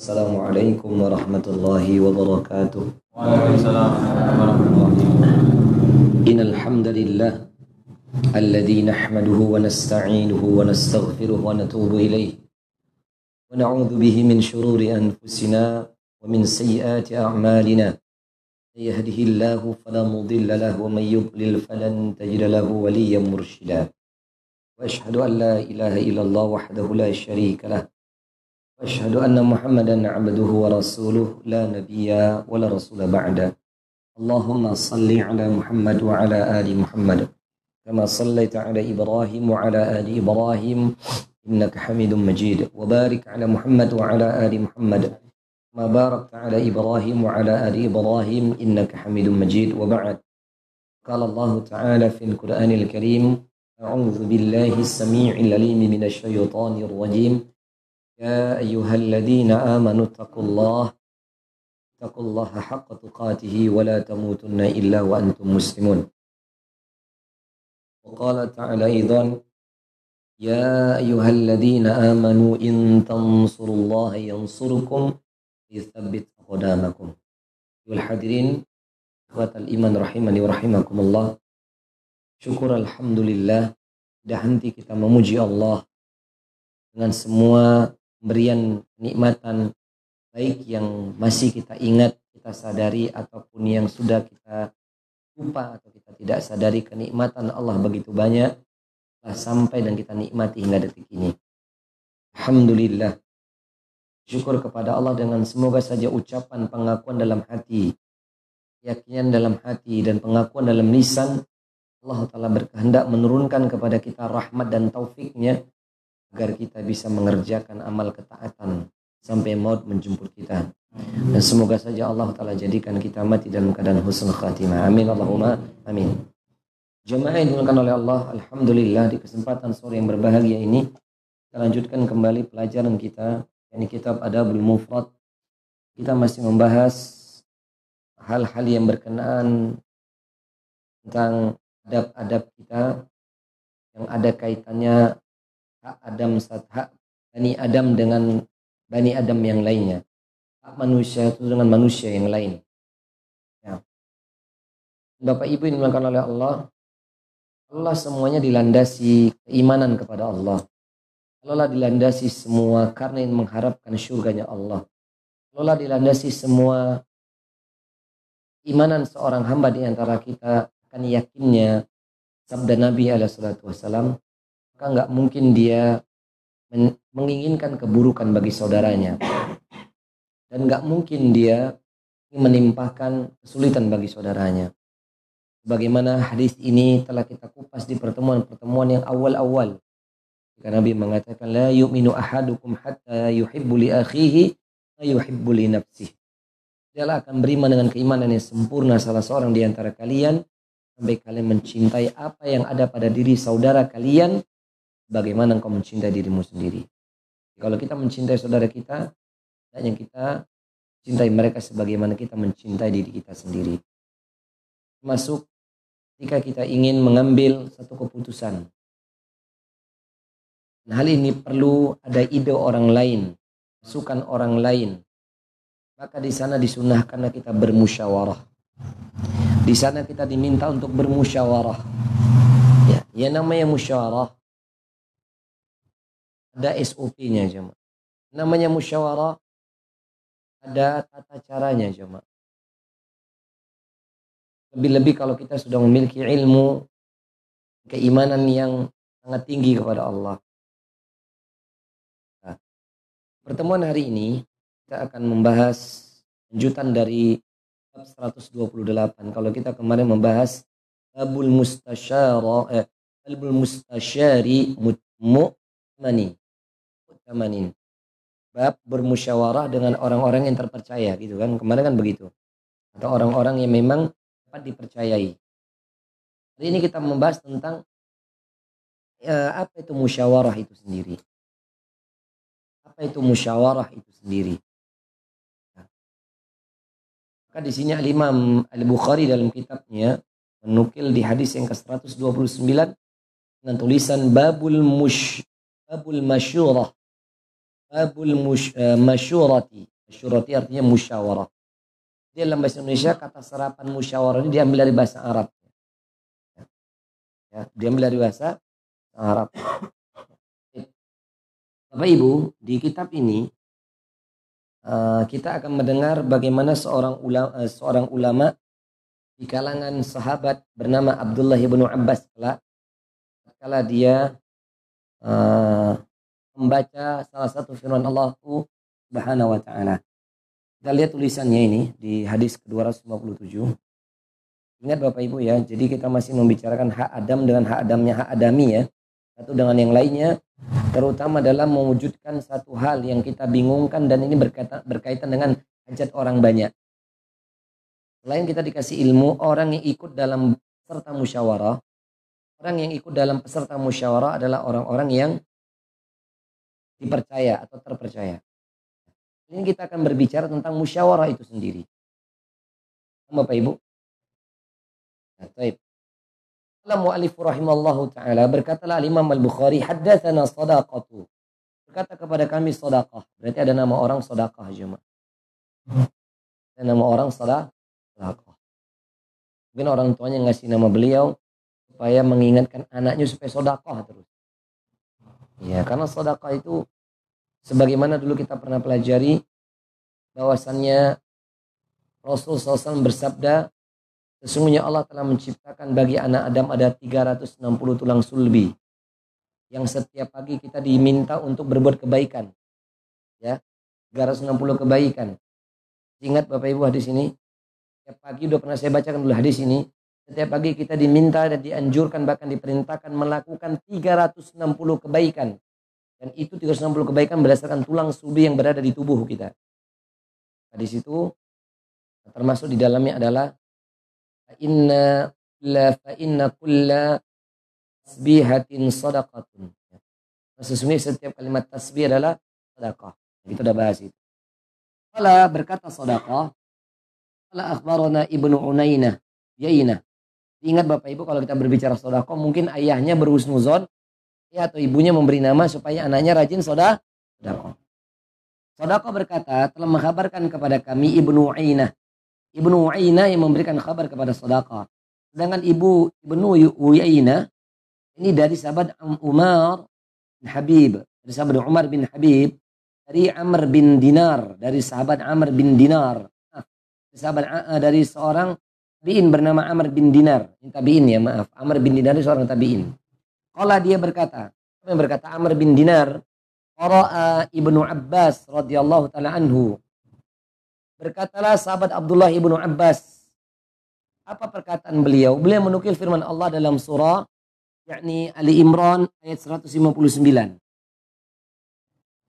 السلام عليكم ورحمة الله وبركاته. وعليكم السلام ورحمة الله إن الحمد لله الذي نحمده ونستعينه ونستغفره ونتوب إليه. ونعوذ به من شرور أنفسنا ومن سيئات أعمالنا. من يهده الله فلا مضل له ومن يضلل فلن تجد له وليا مرشدا. وأشهد أن لا إله إلا الله وحده لا شريك له. وأشهد أن محمدا عبده ورسوله لا نبي ولا رسول بعده اللهم صل على محمد وعلى آل محمد. كما صليت على إبراهيم وعلى آل إبراهيم إنك حميد مجيد. وبارك على محمد وعلى آل محمد. ما باركت على إبراهيم وعلى آل إبراهيم إنك حميد مجيد. وبعد. قال الله تعالى في القرآن الكريم أعوذ بالله السميع العليم من الشيطان الرجيم. يا أيها الذين آمنوا اتقوا الله اتقوا الله حق تقاته ولا تموتن إلا وأنتم مسلمون وقال تعالى أيضا يا أيها الذين آمنوا إن تنصروا الله ينصركم يثبت أقدامكم والحاضرين إخوة الإيمان رحمني ورحمكم الله syukur Alhamdulillah tidak henti kita memuji Allah dengan semua pemberian kenikmatan baik yang masih kita ingat, kita sadari ataupun yang sudah kita lupa atau kita tidak sadari kenikmatan Allah begitu banyak telah sampai dan kita nikmati hingga detik ini. Alhamdulillah. Syukur kepada Allah dengan semoga saja ucapan pengakuan dalam hati, keyakinan dalam hati dan pengakuan dalam lisan Allah Ta'ala berkehendak menurunkan kepada kita rahmat dan taufiknya agar kita bisa mengerjakan amal ketaatan sampai maut menjemput kita. Dan semoga saja Allah Ta'ala jadikan kita mati dalam keadaan husnul khatimah. Amin Allahumma amin. Jemaah yang dimuliakan oleh Allah, Alhamdulillah di kesempatan sore yang berbahagia ini kita lanjutkan kembali pelajaran kita yakni kitab Adabul Mufrad. Kita masih membahas hal-hal yang berkenaan tentang adab-adab kita yang ada kaitannya hak Adam hak Bani Adam dengan Bani Adam yang lainnya. Hak manusia itu dengan manusia yang lain. Ya. Bapak Ibu yang dimakan oleh Allah, Allah semuanya dilandasi keimanan kepada Allah. Allah dilandasi semua karena ingin mengharapkan surganya Allah. Allah dilandasi semua imanan seorang hamba di antara kita akan yakinnya sabda Nabi Alaihissalam maka nggak mungkin dia menginginkan keburukan bagi saudaranya? Dan nggak mungkin dia menimpahkan kesulitan bagi saudaranya? Bagaimana hadis ini telah kita kupas di pertemuan-pertemuan yang awal-awal? Karena Nabi mengatakan la yu'minu ahadukum hatta yuhibbu li akhihi ma yuhibbu li nafsihi. Dialah akan beriman dengan keimanan yang sempurna salah seorang di antara kalian sampai kalian mencintai apa yang ada pada diri saudara kalian bagaimana engkau mencintai dirimu sendiri? Kalau kita mencintai saudara kita dan yang kita cintai mereka sebagaimana kita mencintai diri kita sendiri. Masuk ketika kita ingin mengambil satu keputusan. Dan hal ini perlu ada ide orang lain masukan orang lain. Maka di sana disunahkanlah kita bermusyawarah. Di sana kita diminta untuk bermusyawarah. Ya, yang namanya musyawarah ada SOP-nya jemaah. Namanya musyawarah ada tata caranya jemaah. Lebih-lebih kalau kita sudah memiliki ilmu keimanan yang sangat tinggi kepada Allah. Nah, pertemuan hari ini kita akan membahas lanjutan dari bab 128. Kalau kita kemarin membahas babul mustasyara eh, babul mustasyari mu'mani mu'tamanin. Bab bermusyawarah dengan orang-orang yang terpercaya gitu kan. Kemarin kan begitu. Atau orang-orang yang memang dapat dipercayai. Hari ini kita membahas tentang ya, apa itu musyawarah itu sendiri. Apa itu musyawarah itu sendiri? Maka di sini Al-Imam Al-Bukhari dalam kitabnya menukil di hadis yang ke-129 dengan tulisan babul mush babul masyurah babul mush, uh, masyurati. Masyurati artinya musyawarah. Di dalam bahasa Indonesia kata serapan musyawarah ini diambil dari bahasa Arab. Ya, diambil dari bahasa Arab. Bapak Ibu, di kitab ini uh, kita akan mendengar bagaimana seorang ulama, uh, seorang ulama di kalangan sahabat bernama Abdullah bin Abbas kala dia uh, membaca salah satu firman Allah Subhanahu wa taala. Kita lihat tulisannya ini di hadis ke-257. Ingat Bapak Ibu ya, jadi kita masih membicarakan hak Adam dengan hak Adamnya hak Adami ya. Satu dengan yang lainnya, terutama dalam mewujudkan satu hal yang kita bingungkan dan ini berkaitan, berkaitan dengan hajat orang banyak. Selain kita dikasih ilmu, orang yang ikut dalam peserta musyawarah, orang yang ikut dalam peserta musyawarah adalah orang-orang yang dipercaya atau terpercaya. Ini kita akan berbicara tentang musyawarah itu sendiri. Bapak Ibu. Nah, taib. mu'alif rahimallahu ta'ala berkatalah Imam Al-Bukhari haddatsana sadaqatu. Berkata kepada kami sadaqah. Berarti ada nama orang sadaqah jemaah. Ada nama orang sadaqah. Mungkin orang tuanya ngasih nama beliau supaya mengingatkan anaknya supaya sedekah terus. Ya, karena sedekah itu Sebagaimana dulu kita pernah pelajari bahwasannya Rasul SAW bersabda, sesungguhnya Allah telah menciptakan bagi anak Adam ada 360 tulang sulbi yang setiap pagi kita diminta untuk berbuat kebaikan. Ya, 360 kebaikan. Ingat Bapak Ibu hadis ini? Setiap pagi udah pernah saya bacakan dulu hadis ini. Setiap pagi kita diminta dan dianjurkan bahkan diperintahkan melakukan 360 kebaikan dan itu 360 kebaikan berdasarkan tulang sulbi yang berada di tubuh kita. Nah, di situ termasuk di dalamnya adalah inna la fa inna kulla tasbihatin sadaqatun. Nah, sesungguhnya setiap kalimat tasbih adalah sedekah. Kita sudah bahas itu. Kala berkata sedekah. Kala akhbarana Ibnu Unainah. Yainah. Ingat Bapak Ibu kalau kita berbicara sedekah mungkin ayahnya berhusnuzon ya atau ibunya memberi nama supaya anaknya rajin soda sodako. Sodako berkata telah mengkabarkan kepada kami Ibnu Uainah. Ibnu Uainah yang memberikan kabar kepada Sodako. Sedangkan ibu Ibnu Uainah ini dari sahabat Umar bin Habib. Dari sahabat Umar bin Habib. Dari Amr bin Dinar. Dari sahabat Amr bin Dinar. Dari sahabat dari seorang tabiin bernama Amr bin Dinar. Tabiin ya maaf. Amr bin Dinar itu seorang tabiin. Kala dia berkata, yang berkata Amr bin Dinar, Qara'a Ibnu Abbas radhiyallahu taala anhu. Berkatalah sahabat Abdullah Ibnu Abbas. Apa perkataan beliau? Beliau menukil firman Allah dalam surah yakni Ali Imran ayat 159.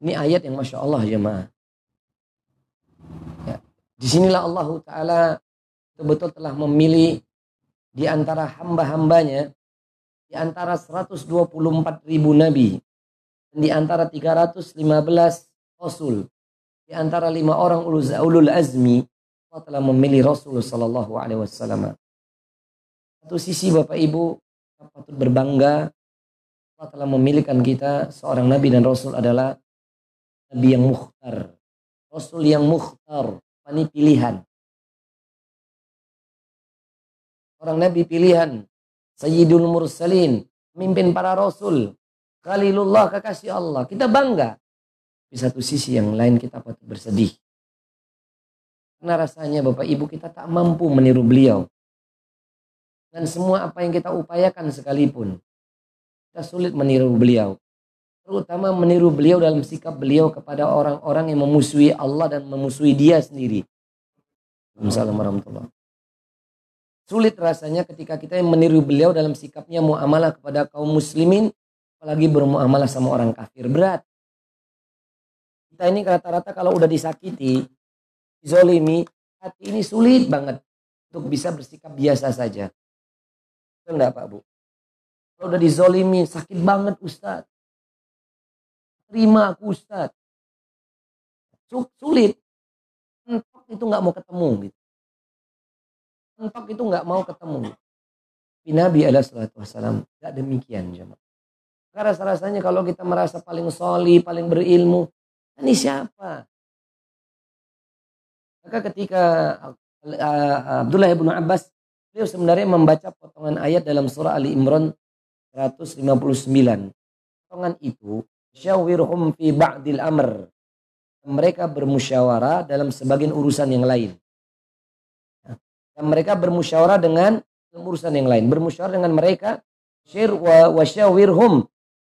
Ini ayat yang Masya Allah jemaah. Ya. Di sinilah Allah Ta'ala betul-betul telah memilih di antara hamba-hambanya di antara 124 ribu nabi dan di antara 315 rasul di antara lima orang ulul azmi Allah telah memilih Rasul Sallallahu Alaihi Wasallam. Satu sisi Bapak Ibu kita patut berbangga Allah telah memilihkan kita seorang Nabi dan Rasul adalah Nabi yang mukhtar. Rasul yang mukhtar. Ini pilihan. Orang Nabi pilihan. Sayyidul Mursalin, mimpin para rasul, Khalilullah kekasih Allah. Kita bangga. Di satu sisi yang lain kita patut bersedih. Karena rasanya Bapak Ibu kita tak mampu meniru beliau. Dan semua apa yang kita upayakan sekalipun. Kita sulit meniru beliau. Terutama meniru beliau dalam sikap beliau kepada orang-orang yang memusuhi Allah dan memusuhi dia sendiri. Assalamualaikum warahmatullahi Sulit rasanya ketika kita yang meniru beliau dalam sikapnya muamalah kepada kaum muslimin, apalagi bermuamalah sama orang kafir berat. Kita ini rata-rata kalau udah disakiti, dizolimi, hati ini sulit banget untuk bisa bersikap biasa saja. Betul enggak Pak Bu? Kalau udah dizolimi, sakit banget Ustaz. Terima aku Ustaz. Sulit. Itu nggak mau ketemu gitu mentok itu nggak mau ketemu. Nabi Wasallam tidak demikian jemaah. Karena rasanya kalau kita merasa paling soli, paling berilmu, Ini siapa? Maka ketika uh, Abdullah bin Abbas beliau sebenarnya membaca potongan ayat dalam surah Ali Imran 159. Potongan itu syawirhum fi ba'dil amr. Mereka bermusyawarah dalam sebagian urusan yang lain. Mereka bermusyawarah dengan urusan yang lain. Bermusyawarah dengan mereka syir wa wasyawirhum.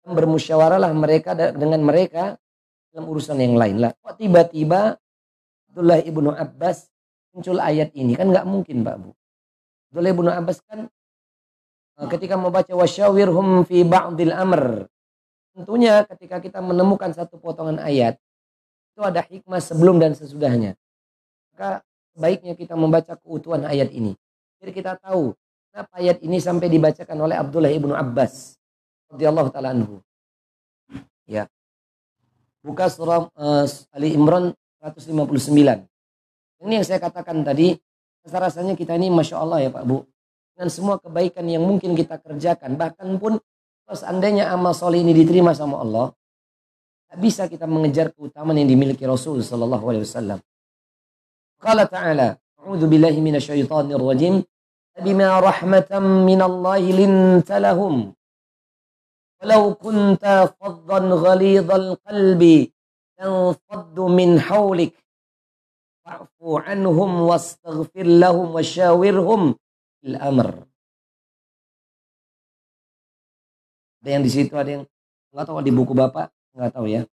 Bermusyawarahlah mereka dengan mereka dalam urusan yang lain lah. Kok tiba-tiba Abdullah ibnu Abbas muncul ayat ini kan nggak mungkin Pak Bu. Abdullah ibnu Abbas kan eh, ketika membaca wasyawirhum fi ba'dil amr. Tentunya ketika kita menemukan satu potongan ayat itu ada hikmah sebelum dan sesudahnya. Maka sebaiknya kita membaca keutuhan ayat ini. Jadi kita tahu kenapa ayat ini sampai dibacakan oleh Abdullah ibnu Abbas radhiyallahu taala anhu. Ya. Buka surah uh, Ali Imran 159. Ini yang saya katakan tadi, rasa rasanya kita ini Masya Allah ya Pak Bu. Dengan semua kebaikan yang mungkin kita kerjakan, bahkan pun kalau seandainya amal soleh ini diterima sama Allah, tak bisa kita mengejar keutamaan yang dimiliki Rasul Sallallahu Alaihi Wasallam. قال تعالى A'udzu billahi minasyaitonir rajim. Bima rahmatan minallahi linta lahum. Walau kunta faddan ghalidhal qalbi lanfaddu min hawlik. Fa'fu anhum wastaghfir lahum wa syawirhum fil amr. Ada yang di situ, ada yang nggak tahu di buku bapak, nggak tahu ya.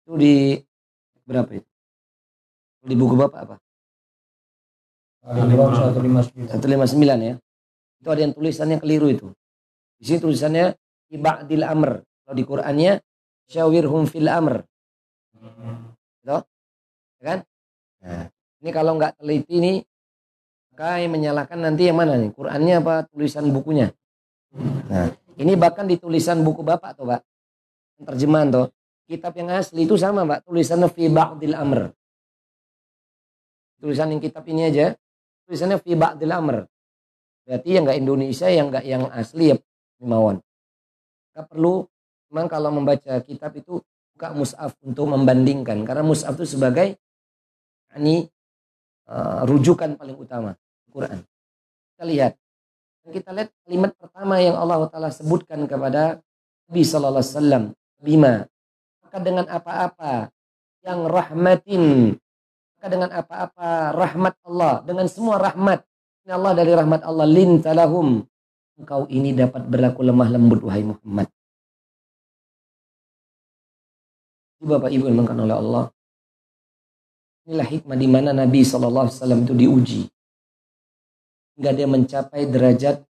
Itu di berapa itu? Di buku bapak apa satu lima sembilan ya itu ada yang tulisannya keliru itu di sini tulisannya ibadil amr. Kalau di Qur'annya syawirhum fil amr. Gitu? Ya kan? Nah, ini kalau nggak teliti ini maka yang menyalahkan nanti yang mana nih? Qur'annya apa tulisan bukunya? Nah, ini bahkan di tulisan buku Bapak tuh, Pak. Terjemahan tuh. Kitab yang asli itu sama, Pak. Tulisannya fi ba'dil amr. Tulisan yang kitab ini aja, tulisannya fi ba'dil amr. Berarti yang nggak Indonesia, yang nggak yang asli ya Mawon. Kita perlu memang kalau membaca kitab itu buka mus'af untuk membandingkan karena mus'af itu sebagai ini uh, rujukan paling utama Quran. Kita lihat kita lihat kalimat pertama yang Allah Taala sebutkan kepada Nabi Sallallahu Alaihi Wasallam bima maka dengan apa-apa yang rahmatin maka dengan apa-apa rahmat Allah dengan semua rahmat Allah dari rahmat Allah lintalahum engkau ini dapat berlaku lemah lembut wahai Muhammad. Bapak Ibu yang oleh Allah. Inilah hikmah di mana Nabi SAW itu diuji. Hingga dia mencapai derajat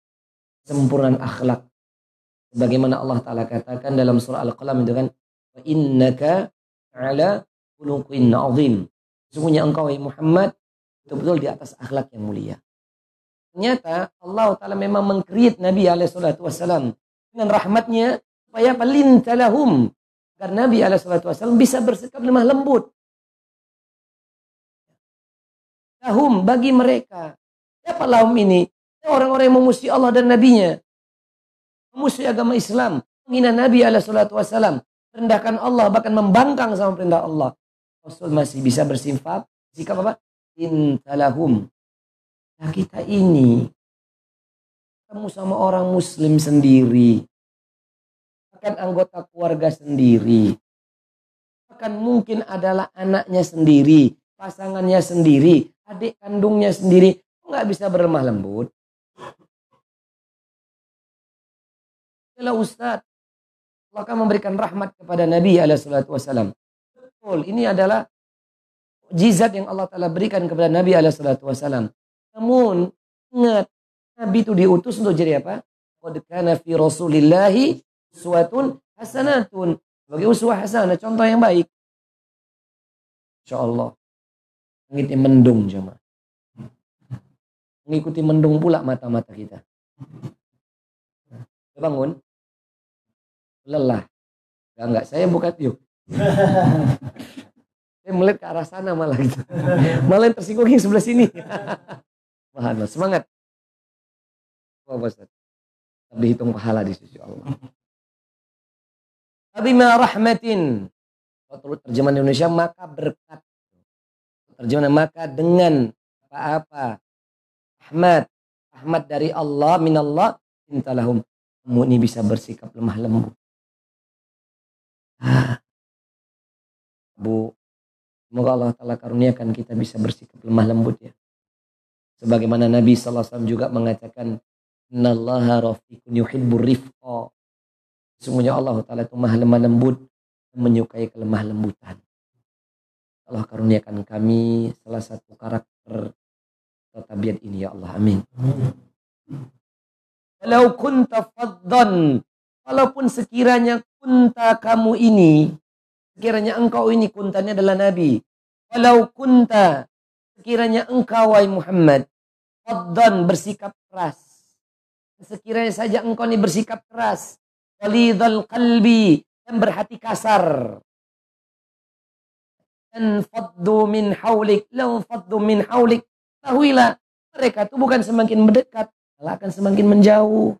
sempurna akhlak. Sebagaimana Allah Ta'ala katakan dalam surah Al-Qalam itu kan. Wa innaka ala khuluqin azim. Sesungguhnya engkau Muhammad betul-betul di atas akhlak yang mulia. Ternyata Allah Ta'ala memang mengkreat Nabi SAW dengan rahmatnya supaya palintalahum agar Nabi SAW bisa bersikap lemah lembut. Lahum bagi mereka. Siapa lahum ini? Orang-orang yang memusuhi Allah dan Nabi-Nya. Memusuhi agama Islam. Menghina Nabi SAW. Rendahkan Allah, bahkan membangkang sama perintah Allah. Rasul masih bisa bersifat. Sikap apa? Intalahum Nah kita ini ketemu sama orang muslim sendiri. Bahkan anggota keluarga sendiri. Bahkan mungkin adalah anaknya sendiri, pasangannya sendiri, adik kandungnya sendiri. Nggak bisa berlemah lembut. Kalau Ustaz, Allah akan memberikan rahmat kepada Nabi SAW. Betul, ini adalah jizat yang Allah Ta'ala berikan kepada Nabi SAW. Namun ingat Nabi itu diutus untuk jadi apa? Qad kana fi Rasulillahi uswatun hasanatun. Bagi uswah hasanah, contoh yang baik. Insya Allah. Langitnya mendung jemaah. Mengikuti mendung pula mata-mata kita. Bangun. Lelah. Enggak, enggak. Saya buka yuk. saya melihat ke arah sana malah gitu. Malah yang tersinggung yang sebelah sini. Pahala. Semangat. Wah, Ustaz. Dihitung pahala di sisi Allah. Bima rahmatin. Kalau terjemahan Indonesia maka berkat. Terjemahan maka dengan apa-apa. Ahmad. Ahmad dari Allah, minallah, intalahum. Kamu ini bisa bersikap lemah lembut. Bu, semoga Allah Ta'ala karuniakan kita bisa bersikap lemah lembut ya. Sebagaimana Nabi SAW juga mengatakan, Innallaha rafiqun yuhibbur rifqa. Sesungguhnya Allah Ta'ala itu maha lemah lembut menyukai kelemah lembutan. Allah karuniakan kami salah satu karakter tabiat ini ya Allah. Amin. Kalau kunta faddan, walaupun sekiranya kunta kamu ini, sekiranya engkau ini kuntanya adalah Nabi. Walau kunta, sekiranya engkau wahai Muhammad, faddan bersikap keras. Sekiranya saja engkau ini bersikap keras, walidhal qalbi dan berhati kasar. Dan faddu min haulik, lau faddu min haulik. Tahuilah, mereka itu bukan semakin mendekat, malah akan semakin menjauh.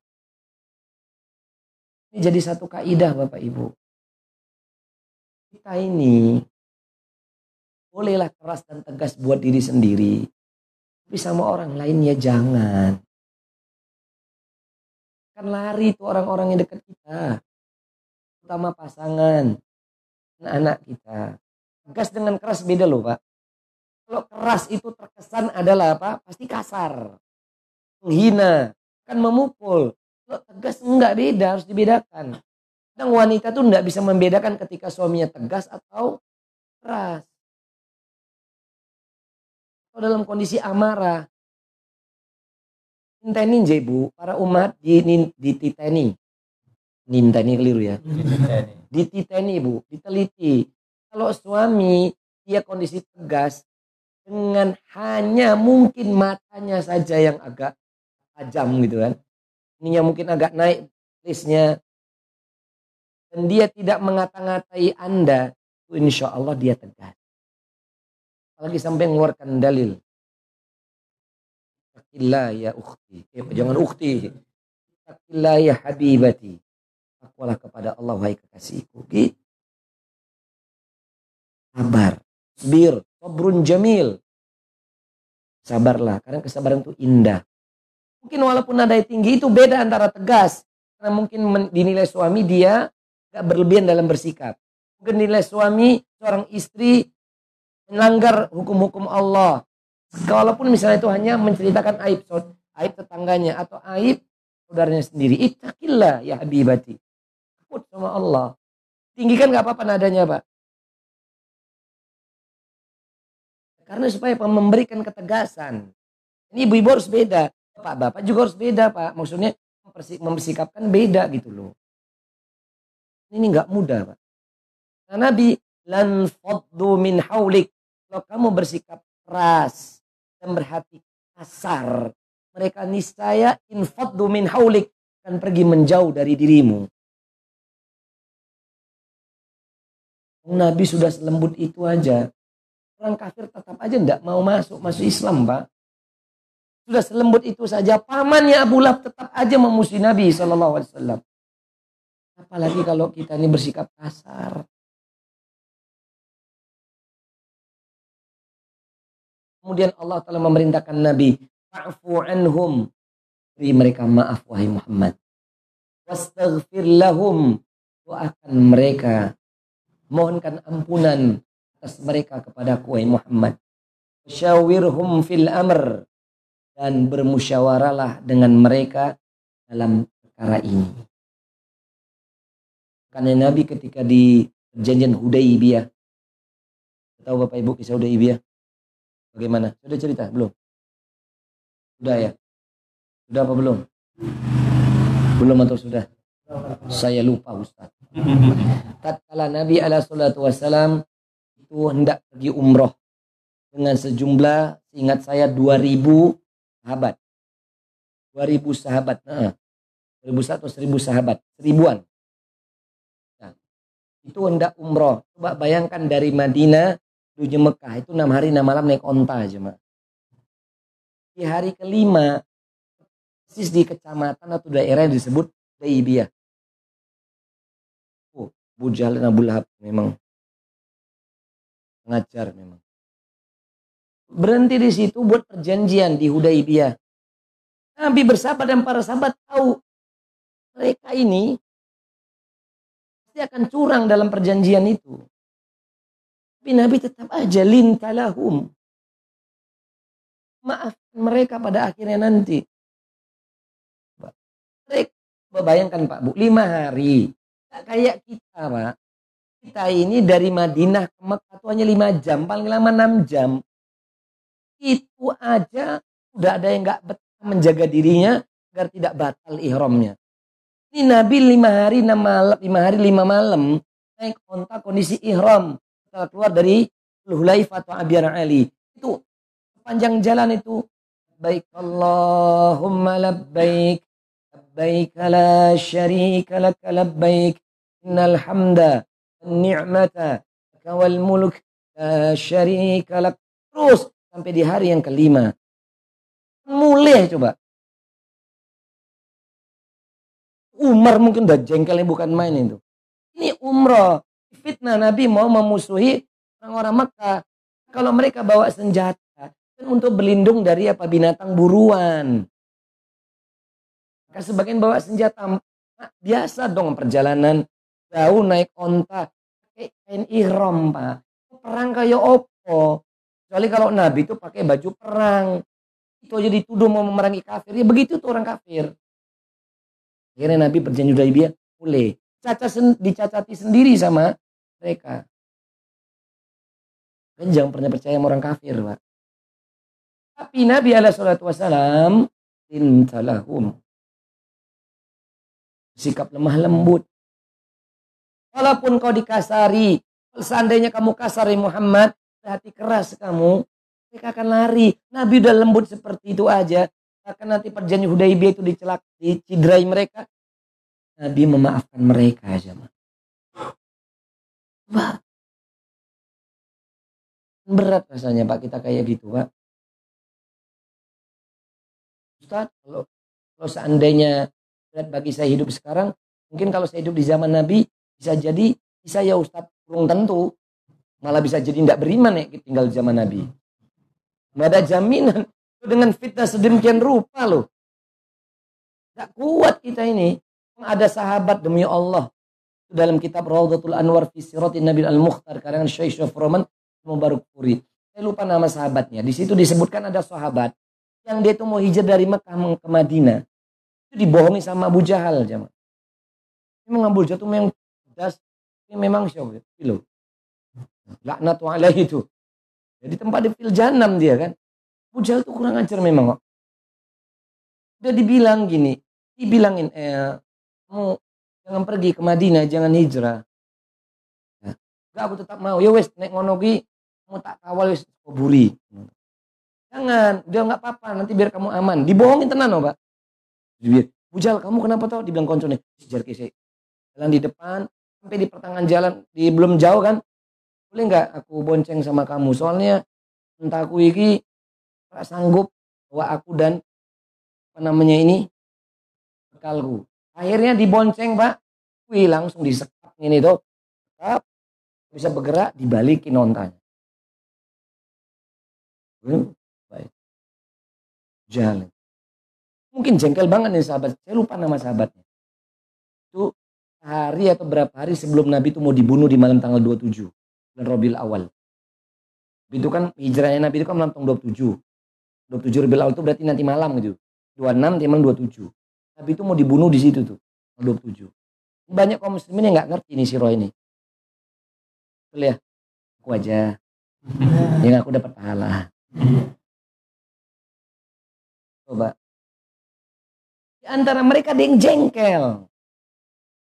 Ini jadi satu kaidah Bapak Ibu. Kita ini bolehlah keras dan tegas buat diri sendiri. Tapi sama orang lain ya jangan. Kan lari itu orang-orang yang dekat kita. Terutama pasangan. Anak-anak kita. Tegas dengan keras beda loh Pak. Kalau keras itu terkesan adalah apa? Pasti kasar. Menghina. Kan memukul. Kalau tegas enggak beda. Harus dibedakan. Kadang wanita tuh enggak bisa membedakan ketika suaminya tegas atau keras. Atau dalam kondisi amarah Ninteni je bu, para umat di dititeni. Ninteni keliru ya. Dititeni bu, diteliti. Kalau suami dia kondisi tegas dengan hanya mungkin matanya saja yang agak tajam gitu kan. Ininya mungkin agak naik listnya. Dan dia tidak mengata-ngatai Anda, insya Allah dia tegas. Apalagi sampai mengeluarkan dalil Takillah ya ukhti. Eh, jangan ukhti. Takillah ya habibati. Takwalah kepada Allah wahai kekasihku. Gitu. Sabar. Sabir. Sabrun jamil. Sabarlah. Karena kesabaran itu indah. Mungkin walaupun nada tinggi itu beda antara tegas. Karena mungkin dinilai suami dia gak berlebihan dalam bersikap. Mungkin dinilai suami seorang istri melanggar hukum-hukum Allah Walaupun misalnya itu hanya menceritakan aib aib tetangganya atau aib saudaranya sendiri. Ittaqillah ya habibati. Takut sama Allah. Tinggikan nggak apa-apa nadanya, Pak. Karena supaya memberikan ketegasan. Ini ibu-ibu harus beda. Pak, bapak juga harus beda, Pak. Maksudnya mempersikapkan beda gitu loh. Ini nggak mudah, Pak. Karena Nabi lan faddu min haulik. Kalau kamu bersikap keras, dan berhati kasar. Mereka niscaya infaddu min haulik akan pergi menjauh dari dirimu. Nabi sudah selembut itu aja. Orang kafir tetap aja tidak mau masuk masuk Islam, Pak. Sudah selembut itu saja. Pamannya Abu Lahab tetap aja memusuhi Nabi Shallallahu Alaihi Wasallam. Apalagi kalau kita ini bersikap kasar. Kemudian Allah telah memerintahkan Nabi, "Fa'fu anhum." Beri mereka maaf wahai Muhammad. Wastaghfir lahum. Doakan mereka. Mohonkan ampunan atas mereka kepada wahai Muhammad. Syawirhum fil amr. Dan bermusyawaralah dengan mereka dalam perkara ini. Karena Nabi ketika di perjanjian Hudaybiyah. Tahu Bapak Ibu kisah Hudaybiyah? Bagaimana? Sudah cerita? Belum? Sudah ya? Sudah apa belum? Belum atau sudah? Saya lupa Ustaz. Tatkala Nabi ala salatu wassalam itu hendak pergi umroh dengan sejumlah ingat saya 2000 sahabat. 2000 sahabat. Nah, 2000 atau 1000 sahabat. Seribuan. Itu hendak umroh. Coba bayangkan dari Madinah menuju Mekah itu enam hari enam malam naik onta aja mak. Di hari kelima persis di kecamatan atau daerah yang disebut Daibiyah. Oh, Bujal dan Abu Lahab memang Ngajar memang. Berhenti di situ buat perjanjian di Hudaibiyah. Nabi bersahabat dan para sahabat tahu mereka ini pasti akan curang dalam perjanjian itu. Tapi Nabi tetap aja lintalahum. Maafkan mereka pada akhirnya nanti. Mereka, bayangkan Pak Bu, lima hari. Tak kayak kita Pak. Kita ini dari Madinah ke Mekah itu hanya lima jam, paling lama enam jam. Itu aja udah ada yang nggak betah menjaga dirinya agar tidak batal ihramnya. Ini Nabi lima hari enam malam, lima hari lima malam. Naik onta kondisi ihram. Setelah keluar dari Hulaifah atau Abiyar Ali. Itu sepanjang jalan itu baik Allahumma labbaik labbaik la syarika lak labbaik innal hamda ni'mata wal mulk la syarika terus sampai di hari yang kelima. Mulai coba Umar mungkin udah jengkelnya bukan main itu. Ini umroh. Fitnah Nabi mau memusuhi orang-orang Mekah. Kalau mereka bawa senjata kan untuk berlindung dari apa binatang buruan. Maka sebagian bawa senjata nah, biasa dong perjalanan jauh naik onta pakai kain ihram pak. Perang kayak opo. Kecuali kalau Nabi itu pakai baju perang. Itu aja dituduh mau memerangi kafir. Ya begitu tuh orang kafir. Akhirnya Nabi berjanji Hudaybiyah boleh. Caca sen, dicacati sendiri sama mereka. Kan jangan pernah percaya sama orang kafir, Pak. Tapi Nabi alaihi salatu wasalam intalahum. Sikap lemah lembut. Walaupun kau dikasari, seandainya kamu kasari Muhammad, hati keras kamu, mereka akan lari. Nabi udah lembut seperti itu aja akan nanti perjanjian Hudaibiyah itu dicelak, dicidrai mereka. Nabi memaafkan mereka aja. Wah. Berat rasanya Pak kita kayak gitu Pak. Ustaz, kalau, kalau seandainya berat bagi saya hidup sekarang, mungkin kalau saya hidup di zaman Nabi, bisa jadi bisa ya Ustaz kurung tentu. Malah bisa jadi tidak beriman ya tinggal di zaman Nabi. Nggak ada jaminan dengan fitnah sedemikian rupa loh. Gak kuat kita ini. Ada sahabat demi Allah. Dalam kitab Rawdatul Anwar fi Siratin Nabi Al-Mukhtar karangan Syekh Syafroman Mubarak Puri. Saya lupa nama sahabatnya. Di situ disebutkan ada sahabat yang dia itu mau hijrah dari Mekah ke Madinah. Itu dibohongi sama Abu Jahal jemaah. Memang Abu itu memang das, memang syok gitu. Laknat alaihi itu. Jadi tempat di fil dia kan. Abu tuh kurang ajar memang kok. Udah dibilang gini, dibilangin eh kamu jangan pergi ke Madinah, jangan hijrah. Ya. Gak aku tetap mau. Ya wes naik ngono ki kamu tak kawal wes kuburi. Jangan, dia nggak apa-apa, nanti biar kamu aman. Dibohongin tenan loh, Pak. Dia, Bujal, kamu kenapa tau? Dibilang koncone, sejar kese. Jalan di depan, sampai di pertengahan jalan, di belum jauh kan. Boleh nggak aku bonceng sama kamu? Soalnya entah aku iki tak sanggup bahwa aku dan apa namanya ini bekalku. Akhirnya dibonceng pak, wih langsung disekap ini tuh, sekap, bisa bergerak dibalikin ontanya. Baik. Jalan. Mungkin jengkel banget nih sahabat. Saya lupa nama sahabatnya. Itu hari atau berapa hari sebelum Nabi itu mau dibunuh di malam tanggal 27 bulan Robil awal. Itu kan hijrahnya Nabi itu kan malam tanggal 27. 27 Rabiul Awal itu berarti nanti malam gitu. 26 timbang 27. Tapi itu mau dibunuh di situ tuh. 27. Banyak kaum muslimin yang nggak ngerti nih si Roy ini. Betul ya? Aku aja. yang aku dapat pahala. Coba. Di antara mereka ada yang jengkel.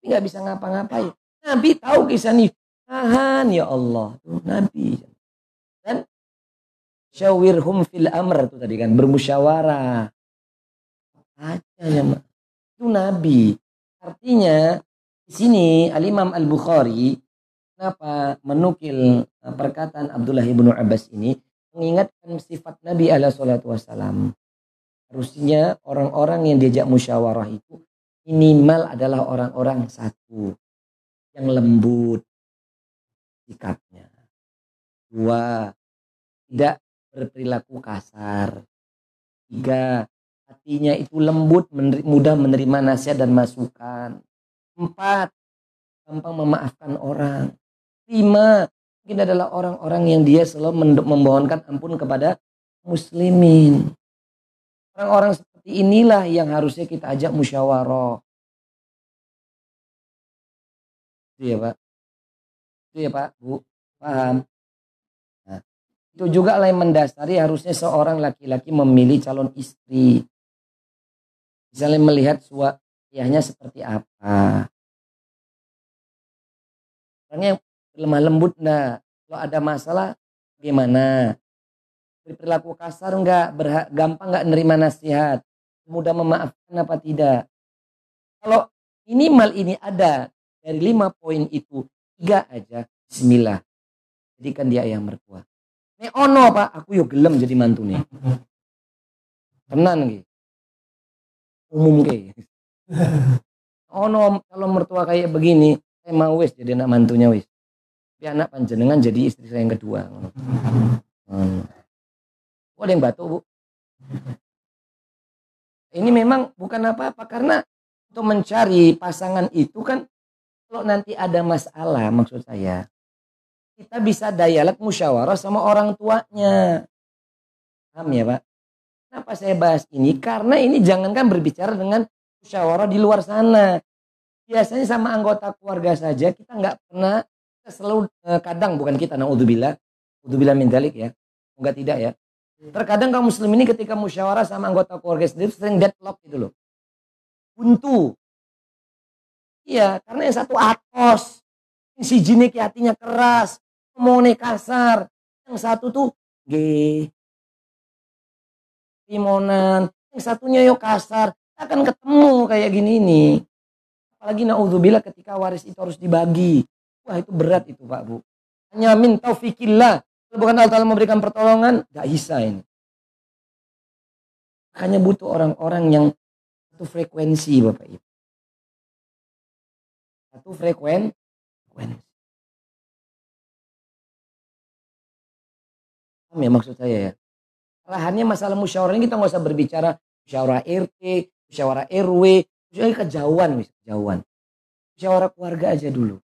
Tapi nggak bisa ngapa-ngapain. Nabi tahu kisah nih. Tahan ya Allah. Tuh, Nabi. Syawirhum fil amr itu tadi kan bermusyawarah. Aja ya itu nabi. Artinya di sini al Imam Al Bukhari kenapa menukil uh, perkataan Abdullah ibnu Abbas ini? Mengingatkan sifat Nabi ala salatu wassalam. Harusnya orang-orang yang diajak musyawarah itu minimal adalah orang-orang satu. Yang lembut sikapnya. Dua, tidak berperilaku kasar. Tiga, hatinya itu lembut, mudah menerima nasihat dan masukan. Empat, gampang memaafkan orang. Lima, mungkin adalah orang-orang yang dia selalu memohonkan ampun kepada muslimin. Orang-orang seperti inilah yang harusnya kita ajak musyawarah. Itu ya Pak. Itu ya Pak, Bu. Paham? Itu juga yang mendasari harusnya seorang laki-laki memilih calon istri. Misalnya melihat suami ayahnya seperti apa. Orangnya lemah lembut enggak? Kalau ada masalah gimana? Berperilaku kasar enggak? Berha gampang enggak nerima nasihat? Mudah memaafkan apa tidak? Kalau minimal ini ada dari lima poin itu tiga aja Bismillah jadikan dia ayah mertua ini ono pak. Aku yuk gelem jadi mantu nih tenan gitu umum kayak ono kalau mertua kayak begini saya mau wis jadi anak mantunya wis. Tapi anak panjenengan jadi istri saya yang kedua hmm. oh, ada yang batu bu? Ini memang bukan apa-apa karena untuk mencari pasangan itu kan kalau nanti ada masalah maksud saya kita bisa dialog musyawarah sama orang tuanya. Paham ya pak? Kenapa saya bahas ini? Karena ini jangankan berbicara dengan musyawarah di luar sana. Biasanya sama anggota keluarga saja kita nggak pernah kita selalu eh, kadang bukan kita naudzubillah. Naudzubillah min dalik ya. Enggak tidak ya. Terkadang kaum muslim ini ketika musyawarah sama anggota keluarga sendiri sering deadlock gitu loh. Buntu. Iya karena yang satu atos. Si jinik hatinya keras ngomongnya kasar yang satu tuh g timonan yang satunya yo kasar akan ketemu kayak gini nih Apalagi naudzubillah ketika waris itu harus dibagi. Wah itu berat itu Pak Bu. Hanya min taufikillah. Kalau bukan Allah Ta'ala memberikan pertolongan, gak bisa ini. Hanya butuh orang-orang yang satu frekuensi Bapak Ibu. Satu frekuensi. Paham ya maksud saya ya? Lahannya masalah musyawarah ini kita nggak usah berbicara musyawarah RT, musyawarah RW, Misalnya kejauhan, kejauhan. Musyawarah keluarga aja dulu.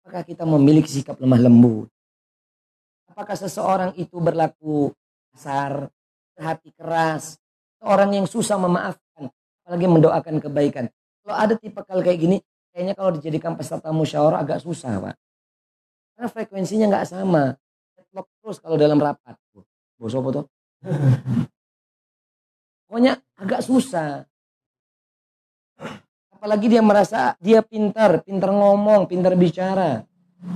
Apakah kita memiliki sikap lemah lembut? Apakah seseorang itu berlaku kasar, hati keras, orang yang susah memaafkan, apalagi mendoakan kebaikan. Kalau ada tipe kal kayak gini, kayaknya kalau dijadikan peserta musyawarah agak susah, Pak. Karena frekuensinya nggak sama. Deadlock terus kalau dalam rapat. Bos apa tuh? Pokoknya agak susah apalagi dia merasa dia pintar, pintar ngomong, pintar bicara.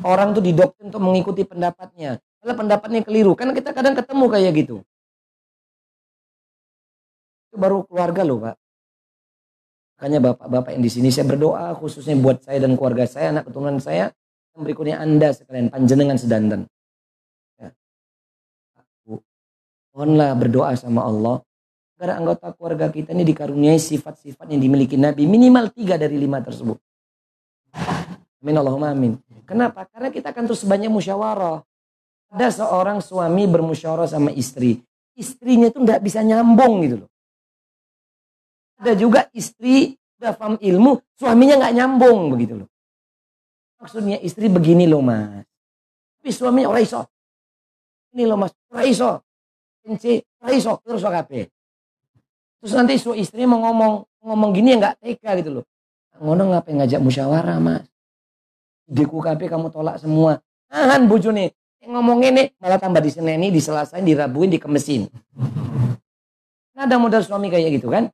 Orang tuh didoktrin untuk mengikuti pendapatnya. Kalau pendapatnya keliru, karena kita kadang ketemu kayak gitu. Itu baru keluarga loh, Pak. Makanya bapak-bapak yang di sini saya berdoa khususnya buat saya dan keluarga saya, anak keturunan saya, berikutnya Anda sekalian panjenengan sedanten. Mohonlah berdoa sama Allah Karena anggota keluarga kita ini dikaruniai sifat-sifat yang dimiliki Nabi minimal tiga dari lima tersebut. Amin Allahumma amin. Kenapa? Karena kita akan terus banyak musyawarah. Ada seorang suami bermusyawarah sama istri. Istrinya itu nggak bisa nyambung gitu loh. Ada juga istri udah paham ilmu, suaminya nggak nyambung begitu loh. Maksudnya istri begini loh mas. Tapi suaminya orang iso. Ini loh mas, orang iso. Orang iso, terus kabeh. Terus nanti su istri mau ngomong ngomong gini ya nggak tega gitu loh. Ngono ngapain ngajak musyawarah mas? Deku KP kamu tolak semua. Nahan buju nih. Ngomong ini malah tambah di diseneni, diselasain, dirabuin, dikemesin. Nah, ada modal suami kayak gitu kan?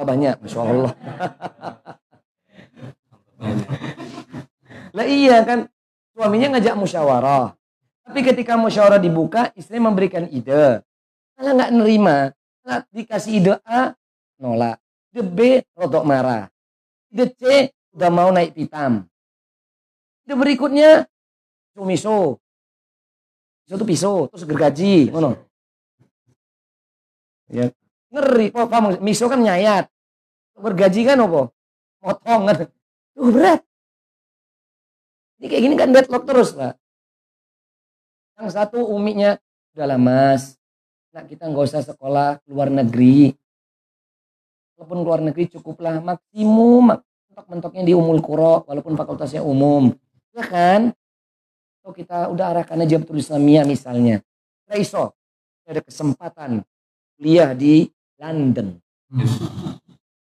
Lah banyak, masya Allah. lah iya kan, suaminya ngajak musyawarah. Tapi ketika musyawarah dibuka, istri memberikan ide. Malah nggak nerima. Dikasih ide A nolak. Ide B rodok marah. Ide C udah mau naik pitam. Ide berikutnya miso. Miso itu pisau terus gergaji ngono. Ya ngeri. Kok kamu miso kan nyayat. Gergaji kan apa? Motong kan. Tuh berat. Ini kayak gini kan deadlock terus pak Yang satu umiknya, udahlah mas, nah kita nggak usah sekolah luar negeri. Walaupun luar negeri cukuplah maksimum mentok-mentoknya di umul kuro, walaupun fakultasnya umum. Ya kan? Atau kita udah arahkan aja betul Islamia misalnya. Raiso, ada kesempatan kuliah di London.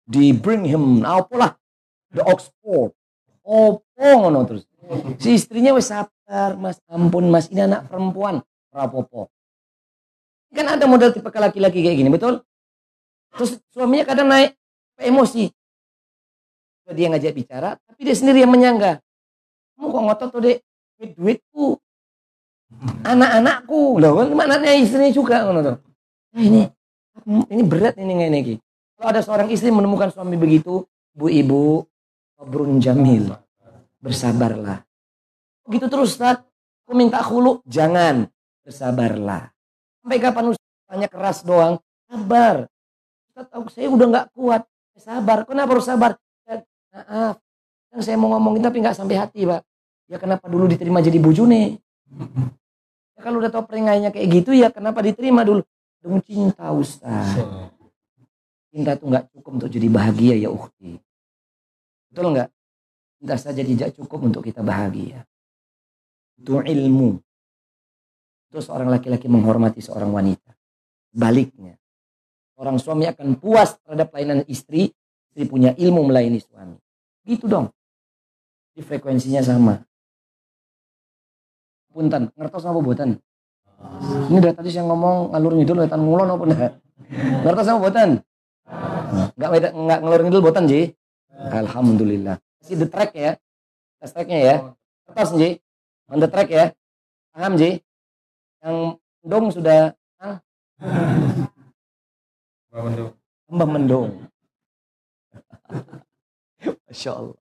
Di Birmingham, apalah. The Oxford. Opo ngono terus. Si istrinya wes sabar, Mas. Ampun, Mas. Ini anak perempuan. Rapopo. Kan ada model tipe laki-laki kayak gini, betul? Terus suaminya kadang naik emosi. Dia ngajak bicara, tapi dia sendiri yang menyangga. Kamu kok ngotot tuh, Dek? Duitku. Anak-anakku. Loh, kan anaknya istrinya juga. Nah, ini ini berat ini nggak ini. Kalau ada seorang istri menemukan suami begitu, bu ibu, Sabrun jamil. Bersabarlah. Begitu terus Ustaz. Aku minta khulu. Jangan. Bersabarlah. Sampai kapan Ustaz tanya keras doang. Sabar. Ustaz aku saya udah nggak kuat. Sabar. Kenapa harus sabar? Maaf. Yang saya mau ngomongin tapi nggak sampai hati Pak. Ya kenapa dulu diterima jadi bujune? Ya, kalau udah tahu peringainya kayak gitu ya kenapa diterima dulu? Dong cinta Ustaz. Cinta itu nggak cukup untuk jadi bahagia ya ukti. Betul nggak? Cinta saja tidak cukup untuk kita bahagia. Itu ilmu. Itu seorang laki-laki menghormati seorang wanita. Baliknya. Orang suami akan puas terhadap pelayanan istri. Istri punya ilmu melayani suami. Gitu dong. Di frekuensinya sama. Punten, ngertos apa buatan? Ini dari tadi yang ngomong ngalur ngidul wetan ngulon apa enggak? Ngertos apa buatan? Enggak enggak ngalur ngidul buatan, Ji. Alhamdulillah. Masih the track ya. Tes tracknya ya. Atas Ji. On the track ya. Paham Ji? Yang mendung sudah ah. Mbak Mendung. Mbak Mendung. Masya Allah.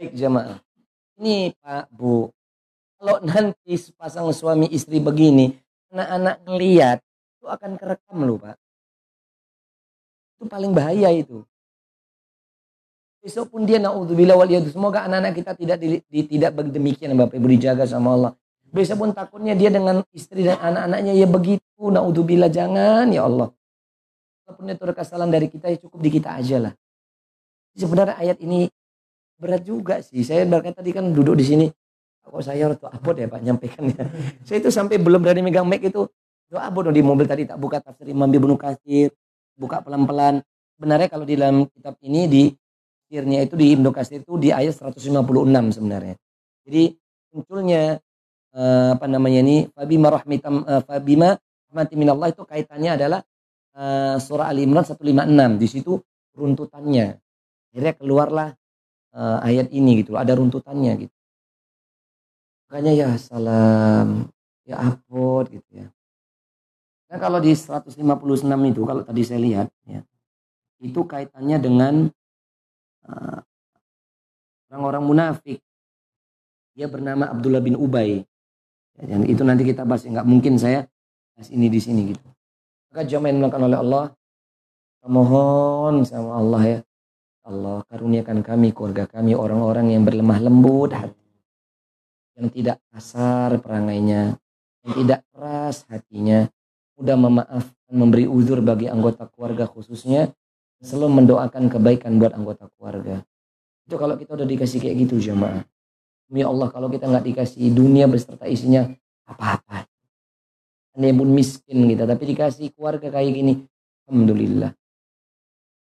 Baik jamaah. Ini Pak Bu. Kalau nanti sepasang suami istri begini, anak-anak ngeliat, itu akan kerekam loh Pak. Itu paling bahaya itu. Besok pun dia naudzubillah wal Semoga anak-anak kita tidak di, di, tidak demikian Bapak Ibu dijaga sama Allah. Besok pun takutnya dia dengan istri dan anak-anaknya ya begitu. Naudzubillah jangan ya Allah. Walaupun itu kesalahan dari kita ya cukup di kita aja lah. Sebenarnya ayat ini berat juga sih. Saya berkata tadi kan duduk di sini. Kok saya harus abot ya Pak nyampaikan ya. Saya itu sampai belum berani megang mic itu. Doa abot di mobil tadi tak buka tafsir Imam Ibnu Katsir. Buka pelan-pelan. Sebenarnya kalau di dalam kitab ini di tafsirnya itu di Ibnu Katsir itu di ayat 156 sebenarnya. Jadi munculnya uh, apa namanya ini fabima rahmitam uh, fabima rahmati minallah itu kaitannya adalah uh, surah Ali Imran 156. Di situ runtutannya. Akhirnya keluarlah uh, ayat ini gitu. Ada runtutannya gitu. Makanya ya salam ya upload gitu ya. Nah kalau di 156 itu kalau tadi saya lihat ya itu kaitannya dengan orang-orang munafik. Dia bernama Abdullah bin Ubay. Ya, dan itu nanti kita bahas. Nggak mungkin saya bahas ini di sini gitu. Maka jamaah yang dilakukan oleh Allah. Mohon sama Allah ya. Allah karuniakan kami, keluarga kami, orang-orang yang berlemah lembut hati. Yang tidak kasar perangainya. Yang tidak keras hatinya. Mudah memaafkan, memberi uzur bagi anggota keluarga khususnya selalu mendoakan kebaikan buat anggota keluarga. Itu kalau kita udah dikasih kayak gitu jemaah. Ya Allah kalau kita nggak dikasih dunia beserta isinya apa-apa. Anda pun miskin kita tapi dikasih keluarga kayak gini. Alhamdulillah.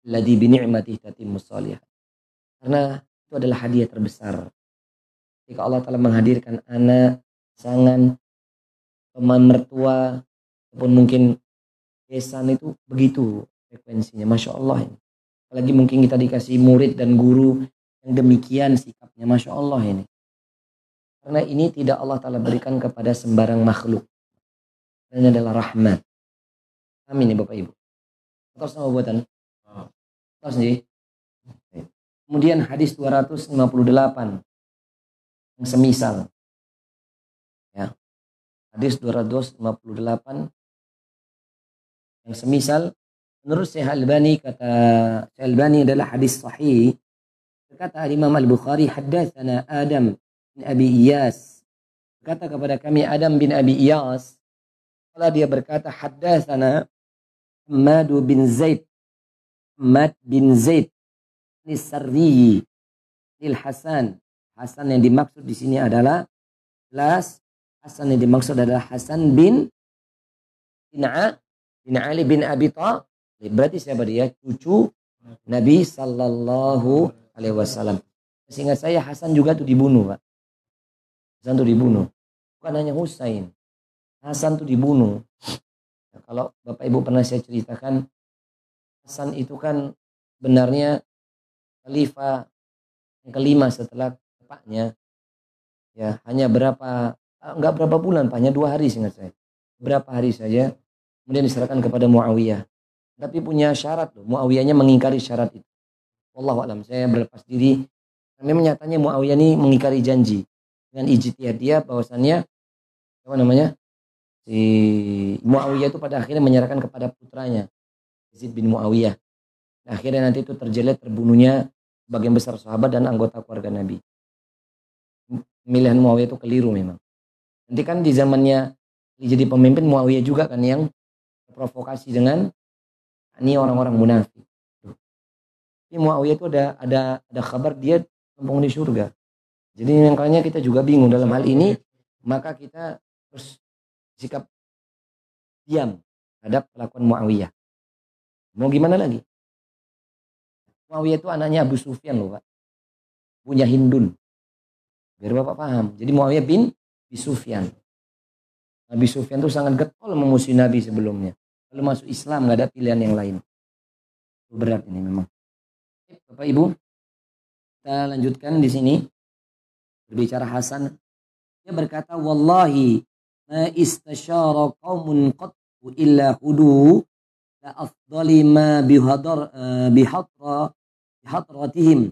Ladhi bini'matih tatimmus salihah. Karena itu adalah hadiah terbesar. Jika Allah telah menghadirkan anak, pasangan, teman mertua, ataupun mungkin besan itu begitu frekuensinya masya Allah. Ini apalagi mungkin kita dikasih murid dan guru yang demikian sikapnya masya Allah ini. Karena ini tidak Allah Ta'ala berikan kepada sembarang makhluk. Ini adalah rahmat. Amin ya Bapak Ibu. Terus sama buatan? Terus nih kemudian hadis 258 yang semisal. Ya. Hadis 258 yang semisal Menurut Syekh Albani kata Syekh Albani adalah hadis sahih. Kata Imam Al-Bukhari haddatsana Adam bin Abi Iyas. berkata kepada kami Adam bin Abi Iyas kalau dia berkata haddatsana Ahmad bin Zaid Ahmad bin Zaid Nisarri Il Hasan Hasan yang dimaksud di sini adalah jelas Hasan yang dimaksud adalah Hasan bin bin, A, bin Ali bin Abi Thalib. Berarti siapa dia? Cucu Nabi Sallallahu Alaihi Wasallam. Sehingga saya Hasan juga tuh dibunuh, Pak. Hasan tuh dibunuh. Bukan hanya Husain. Hasan tuh dibunuh. Nah, kalau Bapak Ibu pernah saya ceritakan, Hasan itu kan benarnya khalifah yang kelima setelah bapaknya. Ya, hanya berapa enggak berapa bulan, Pak, hanya dua hari seingat saya. Berapa hari saja kemudian diserahkan kepada Muawiyah. Tapi punya syarat loh, Muawiyahnya mengingkari syarat itu. Allah alam, saya berlepas diri. Memang nyatanya Muawiyah ini mengingkari janji dengan ijtihad dia bahwasannya apa namanya? si Muawiyah itu pada akhirnya menyerahkan kepada putranya Yazid bin Muawiyah. Nah, akhirnya nanti itu terjelet terbunuhnya sebagian besar sahabat dan anggota keluarga Nabi. Pemilihan Muawiyah itu keliru memang. Nanti kan di zamannya jadi pemimpin Muawiyah juga kan yang provokasi dengan ini orang-orang munafik. Tapi Muawiyah itu ada ada ada kabar dia penghuni surga. Jadi makanya kita juga bingung dalam hal ini, maka kita harus sikap diam terhadap kelakuan Muawiyah. Mau gimana lagi? Muawiyah itu anaknya Abu Sufyan loh Pak. Punya Hindun. Biar Bapak paham. Jadi Muawiyah bin Abi Sufyan. Nabi Sufyan itu sangat getol memusuhi Nabi sebelumnya. Lalu masuk Islam nggak ada pilihan yang lain. Berat ini memang. Bapak Ibu, kita lanjutkan di sini berbicara Hasan. Dia berkata, Wallahi ma istasyara qaumun qattu illa hudu la afdali ma bihadar uh, bihatra bihadratihim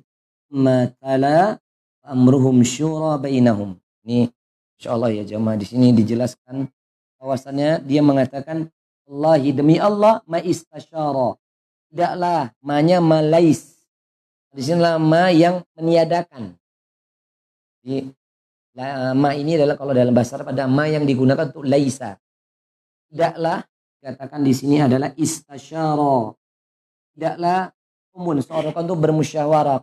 ma tala amruhum syura bainahum. Ini insyaallah ya jemaah di sini dijelaskan bahwasannya dia mengatakan Allah demi Allah ma istasyara. Tidaklah manya malais. Di sini ma yang meniadakan. Di ma ini adalah kalau dalam bahasa Arab ada ma yang digunakan untuk laisa. Tidaklah katakan di sini adalah istasyara. Tidaklah umun seorang itu bermusyawarah.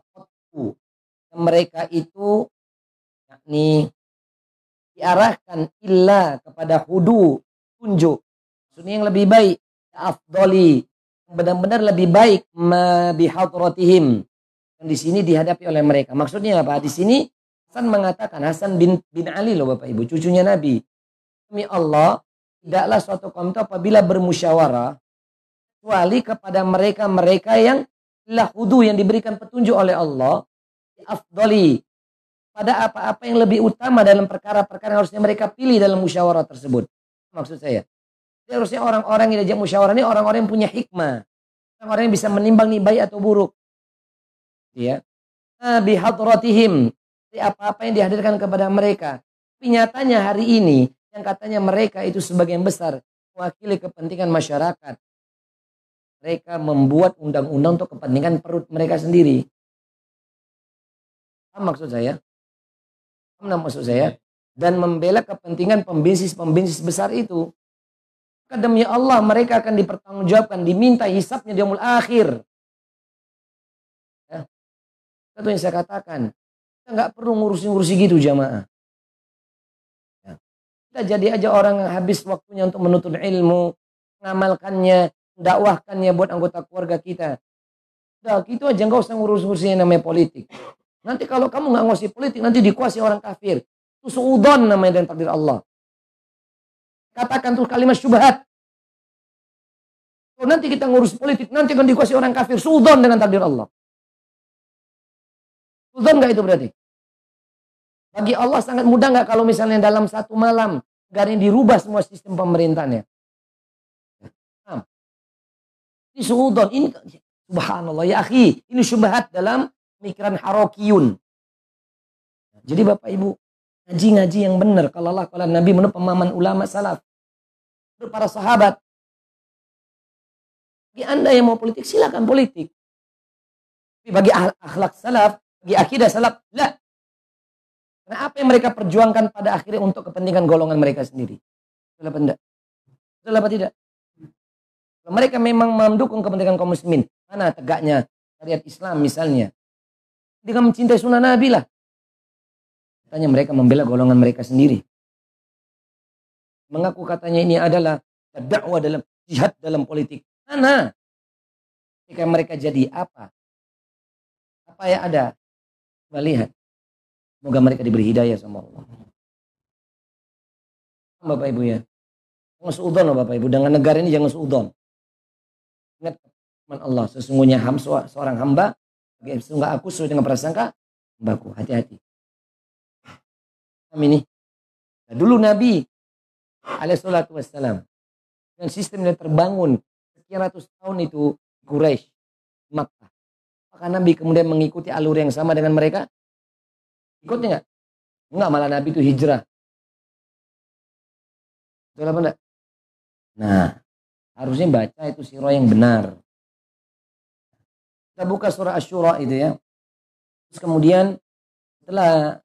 Mereka itu yakni diarahkan illa kepada hudu tunjuk maksudnya yang lebih baik afdoli benar-benar lebih baik bihadratihim yang di sini dihadapi oleh mereka maksudnya apa di sini Hasan mengatakan Hasan bin bin Ali loh Bapak Ibu, cucunya Nabi. Demi Allah, tidaklah suatu kaum itu apabila bermusyawarah kecuali kepada mereka-mereka yang lahudu yang diberikan petunjuk oleh Allah afdoli pada apa-apa yang lebih utama dalam perkara-perkara yang harusnya mereka pilih dalam musyawarah tersebut. Maksud saya, Jadi harusnya orang-orang yang diajak musyawarah ini orang-orang yang punya hikmah. Orang-orang yang bisa menimbang nih baik atau buruk. Ya. Nabi hadratihim apa-apa yang dihadirkan kepada mereka. Tapi nyatanya hari ini yang katanya mereka itu sebagian besar mewakili kepentingan masyarakat. Mereka membuat undang-undang untuk kepentingan perut mereka sendiri. Apa maksud saya? Apa maksud saya? Dan membela kepentingan pembisnis-pembisnis besar itu. Demi Allah mereka akan dipertanggungjawabkan, diminta hisapnya di umul akhir. Ya. Itu yang saya katakan. Kita nggak perlu ngurusin-ngurusi gitu jamaah. Ya. Kita jadi aja orang yang habis waktunya untuk menuntut ilmu, mengamalkannya, dakwahkannya buat anggota keluarga kita. Udah gitu aja nggak usah ngurus-ngurusin yang namanya politik. Nanti kalau kamu nggak ngurusi politik, nanti dikuasai orang kafir. Itu suudon namanya dan takdir Allah. Katakan tuh kalimat syubhat. Kalau nanti kita ngurus politik, nanti akan dikuasai orang kafir. Suudon dengan takdir Allah. Sultan nggak itu berarti? Bagi Allah sangat mudah nggak kalau misalnya dalam satu malam ini dirubah semua sistem pemerintahnya. Ini suudon, ini subhanallah ya akhi, ini syubhat dalam pemikiran harokiyun. Jadi Bapak Ibu, ngaji-ngaji yang benar kalau Allah kalau Nabi menurut pemahaman ulama salaf. Menurut para sahabat. Bagi Anda yang mau politik silakan politik. Tapi bagi akhlak salaf bagi akidah salaf, la. Karena apa yang mereka perjuangkan pada akhirnya untuk kepentingan golongan mereka sendiri. Betul apa tidak? Betul apa tidak? Mereka memang mendukung kepentingan kaum muslimin, mana tegaknya syariat Islam misalnya. Dengan mencintai sunnah Nabi lah. Katanya mereka membela golongan mereka sendiri. Mengaku katanya ini adalah dakwah dalam jihad dalam politik. Mana? Ketika mereka jadi apa? Apa yang ada? Coba lihat. Semoga mereka diberi hidayah sama Allah. Bapak Ibu ya. Jangan seudon loh Bapak Ibu. Dengan negara ini jangan seudon. Ingat firman Allah. Sesungguhnya ham, seorang hamba. Sesungguhnya aku sesuai dengan prasangka. Hambaku. Hati-hati. Amin. Nah, dulu Nabi alaihissalatu wassalam. Dengan sistem yang terbangun sekian ratus tahun itu Quraisy Makkah. Apakah Nabi kemudian mengikuti alur yang sama dengan mereka? Ikutnya enggak? Enggak, malah Nabi itu hijrah. Betul apa enggak? Nah, harusnya baca itu sirah yang benar. Kita buka surah Asyura itu ya. Terus kemudian setelah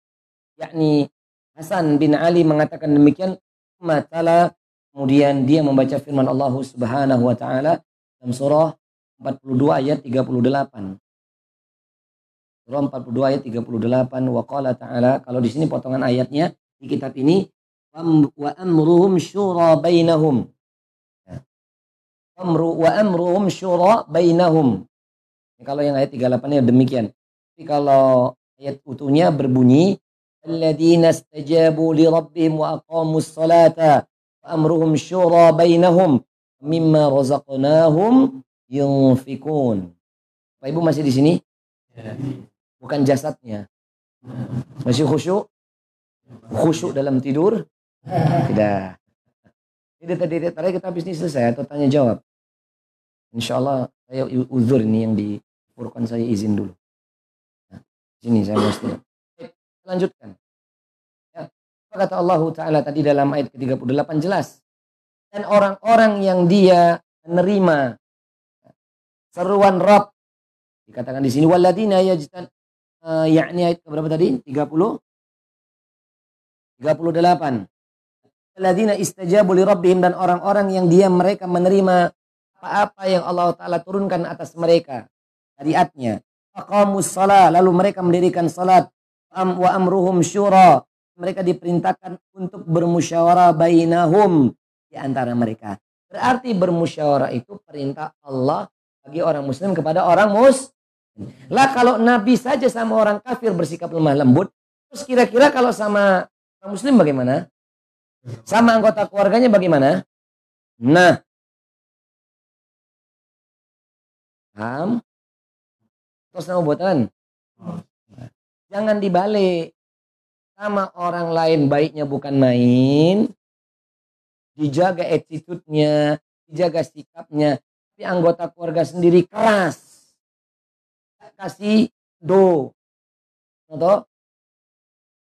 yakni Hasan bin Ali mengatakan demikian, matala kemudian dia membaca firman Allah Subhanahu wa taala dalam surah 42 ayat 38. Surah 42 ayat 38 wa qala ta'ala kalau di sini potongan ayatnya di kitab ini wa amruhum syura bainahum. Ya. Amru wa amruhum syura bainahum. Kalau yang ayat 38 nya demikian. Tapi kalau ayat utuhnya berbunyi rabbihim wa aqamus salata wa amruhum syura bainahum mimma razaqnahum yunfikun. Pak Ibu masih di sini? Bukan jasadnya. Masih khusyuk? Khusyuk dalam tidur? Tidak. Ini tadi tadi kita habis ini selesai atau tanya jawab. Insya Allah saya uzur ini yang dipurkan saya izin dulu. Nah, sini saya mesti. Lanjutkan. Ya. Kata Allah Ta'ala tadi dalam ayat ke-38 jelas. Dan orang-orang yang dia menerima seruan Rabb dikatakan di sini waladina yajtan uh, yakni ayat berapa tadi? 30 38 Alladzina istajabu li rabbihim dan orang-orang yang dia mereka menerima apa-apa yang Allah taala turunkan atas mereka syariatnya. Aqamus shalah lalu mereka mendirikan salat wa amruhum syura mereka diperintahkan untuk bermusyawarah bainahum di antara mereka. Berarti bermusyawarah itu perintah Allah bagi orang muslim kepada orang mus lah kalau Nabi saja sama orang kafir bersikap lemah lembut, terus kira-kira kalau sama orang muslim bagaimana? Sama anggota keluarganya bagaimana? Nah. Paham? Terus nama buatan. Jangan dibalik. Sama orang lain baiknya bukan main. Dijaga attitude-nya, dijaga sikapnya. Tapi anggota keluarga sendiri keras kasih do. Contoh,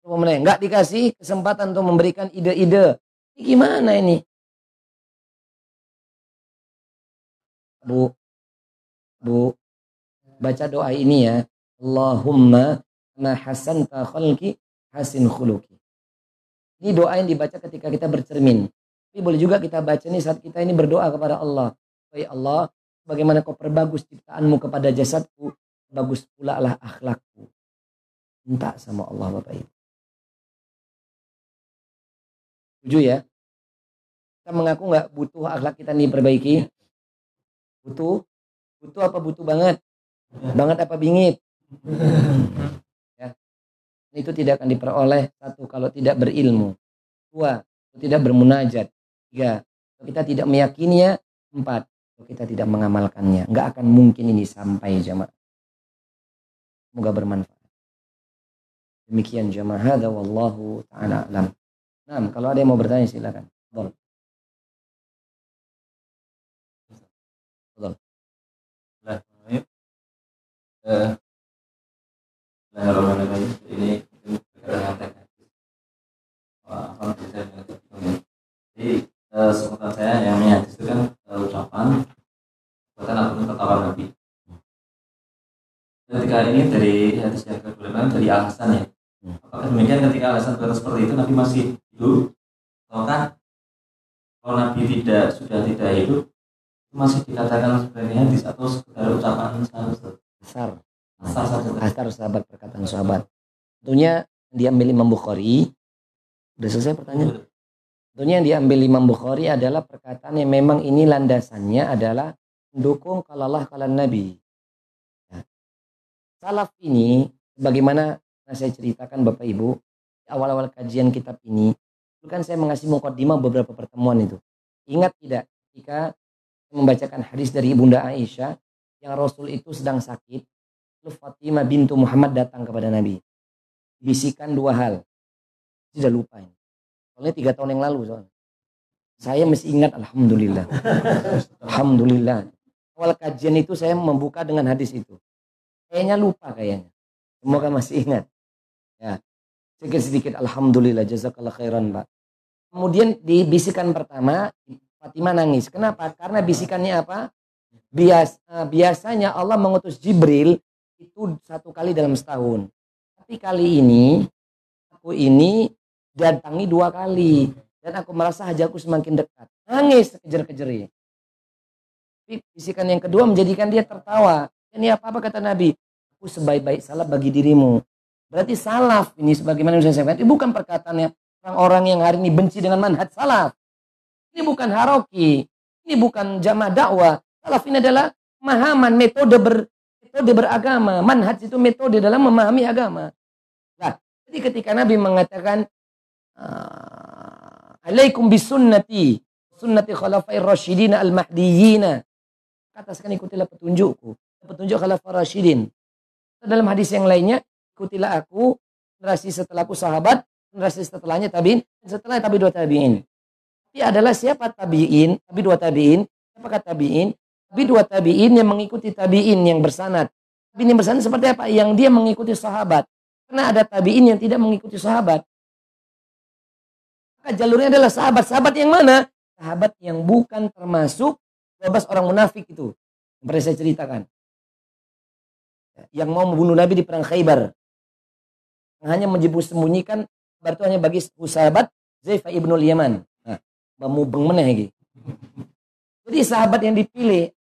nggak dikasih kesempatan untuk memberikan ide-ide. Ini gimana ini? Bu, Bu, baca doa ini ya. Allahumma ma hasanta khalqi hasin khuluki. Ini doa yang dibaca ketika kita bercermin. Tapi boleh juga kita baca ini saat kita ini berdoa kepada Allah. Ya Allah, bagaimana kau perbagus ciptaanmu kepada jasadku, bagus pula lah akhlakku. Minta sama Allah Bapak Ibu. Setuju ya? Kita mengaku nggak butuh akhlak kita nih perbaiki? Butuh? Butuh apa butuh banget? Banget apa bingit? Itu tidak akan diperoleh satu kalau tidak berilmu. Dua, tidak bermunajat. Tiga, kita tidak meyakininya. Empat, kita tidak mengamalkannya. Nggak akan mungkin ini sampai jamaah. Semoga bermanfaat. Demikian jamaah hadza wallahu taala alam. Nah, kalau ada yang mau bertanya silakan. Boleh. Boleh. ini jadi uh, saya yang itu kan uh, ucapan buatan akun ketawa Nabi ketika ini dari hadis yang kedua dari Al Hasan ya Hmm. Apakah demikian ketika alasan berkata seperti itu Nabi masih hidup? Ataukah kalau Nabi tidak sudah tidak hidup masih dikatakan sebagai hadis atau sekedar ucapan sahabat? Asar. Asar saja. Asar sahabat perkataan sahabat. Tentunya diambil Imam Bukhari. Udah selesai pertanyaan? Tentunya yang diambil Imam Bukhari adalah perkataan yang memang ini landasannya adalah mendukung kalau Allah kalau Nabi. Ya. Salaf ini, bagaimana saya ceritakan Bapak Ibu, awal-awal kajian kitab ini, itu kan saya mengasih mukadimah beberapa pertemuan itu. Ingat tidak ketika membacakan hadis dari Ibunda Aisyah yang Rasul itu sedang sakit, Fatimah bintu Muhammad datang kepada Nabi. Bisikan dua hal. Sudah lupa ini. Soalnya tiga tahun yang lalu soalnya. Saya masih ingat Alhamdulillah. Alhamdulillah. Awal kajian itu saya membuka dengan hadis itu. Kayaknya lupa kayaknya. Semoga masih ingat. Ya. Sedikit-sedikit Alhamdulillah. Jazakallah khairan Pak. Kemudian di bisikan pertama Fatimah nangis. Kenapa? Karena bisikannya apa? Bias, eh, biasanya Allah mengutus Jibril itu satu kali dalam setahun. Tapi kali ini aku ini datangi dua kali dan aku merasa hajaku semakin dekat. Nangis kejar-kejar. Bisikan yang kedua menjadikan dia tertawa. Ini apa-apa kata Nabi? Aku sebaik-baik salaf bagi dirimu. Berarti salaf ini sebagaimana yang saya sampaikan. Ini bukan perkataannya orang-orang yang hari ini benci dengan manhaj salaf. Ini bukan haroki. Ini bukan jamaah dakwah. Salaf ini adalah pemahaman metode ber, metode beragama. Manhaj itu metode dalam memahami agama. Nah, jadi ketika Nabi mengatakan Ah, alaikum bisunnati sunnati khalafair rasyidin al mahdiyyin katakan ikutilah petunjukku. Petunjuk khalafah rasyidin. Dalam hadis yang lainnya ikutilah aku generasi setelahku sahabat generasi setelahnya tabiin setelah tabi dua tabiin. Tapi adalah siapa tabiin? Tabi dua tabiin. Siapa tabiin tabi dua tabiin yang mengikuti tabiin yang bersanad tabiin yang bersanad seperti apa yang dia mengikuti sahabat karena ada tabiin yang tidak mengikuti sahabat maka jalurnya adalah sahabat-sahabat yang mana? Sahabat yang bukan termasuk 12 orang munafik itu. Yang pernah saya ceritakan. Yang mau membunuh Nabi di perang Khaybar. Yang hanya menjebus sembunyikan itu hanya bagi sahabat Zaifah ibnul Yaman. Nah, beng lagi. Jadi sahabat yang dipilih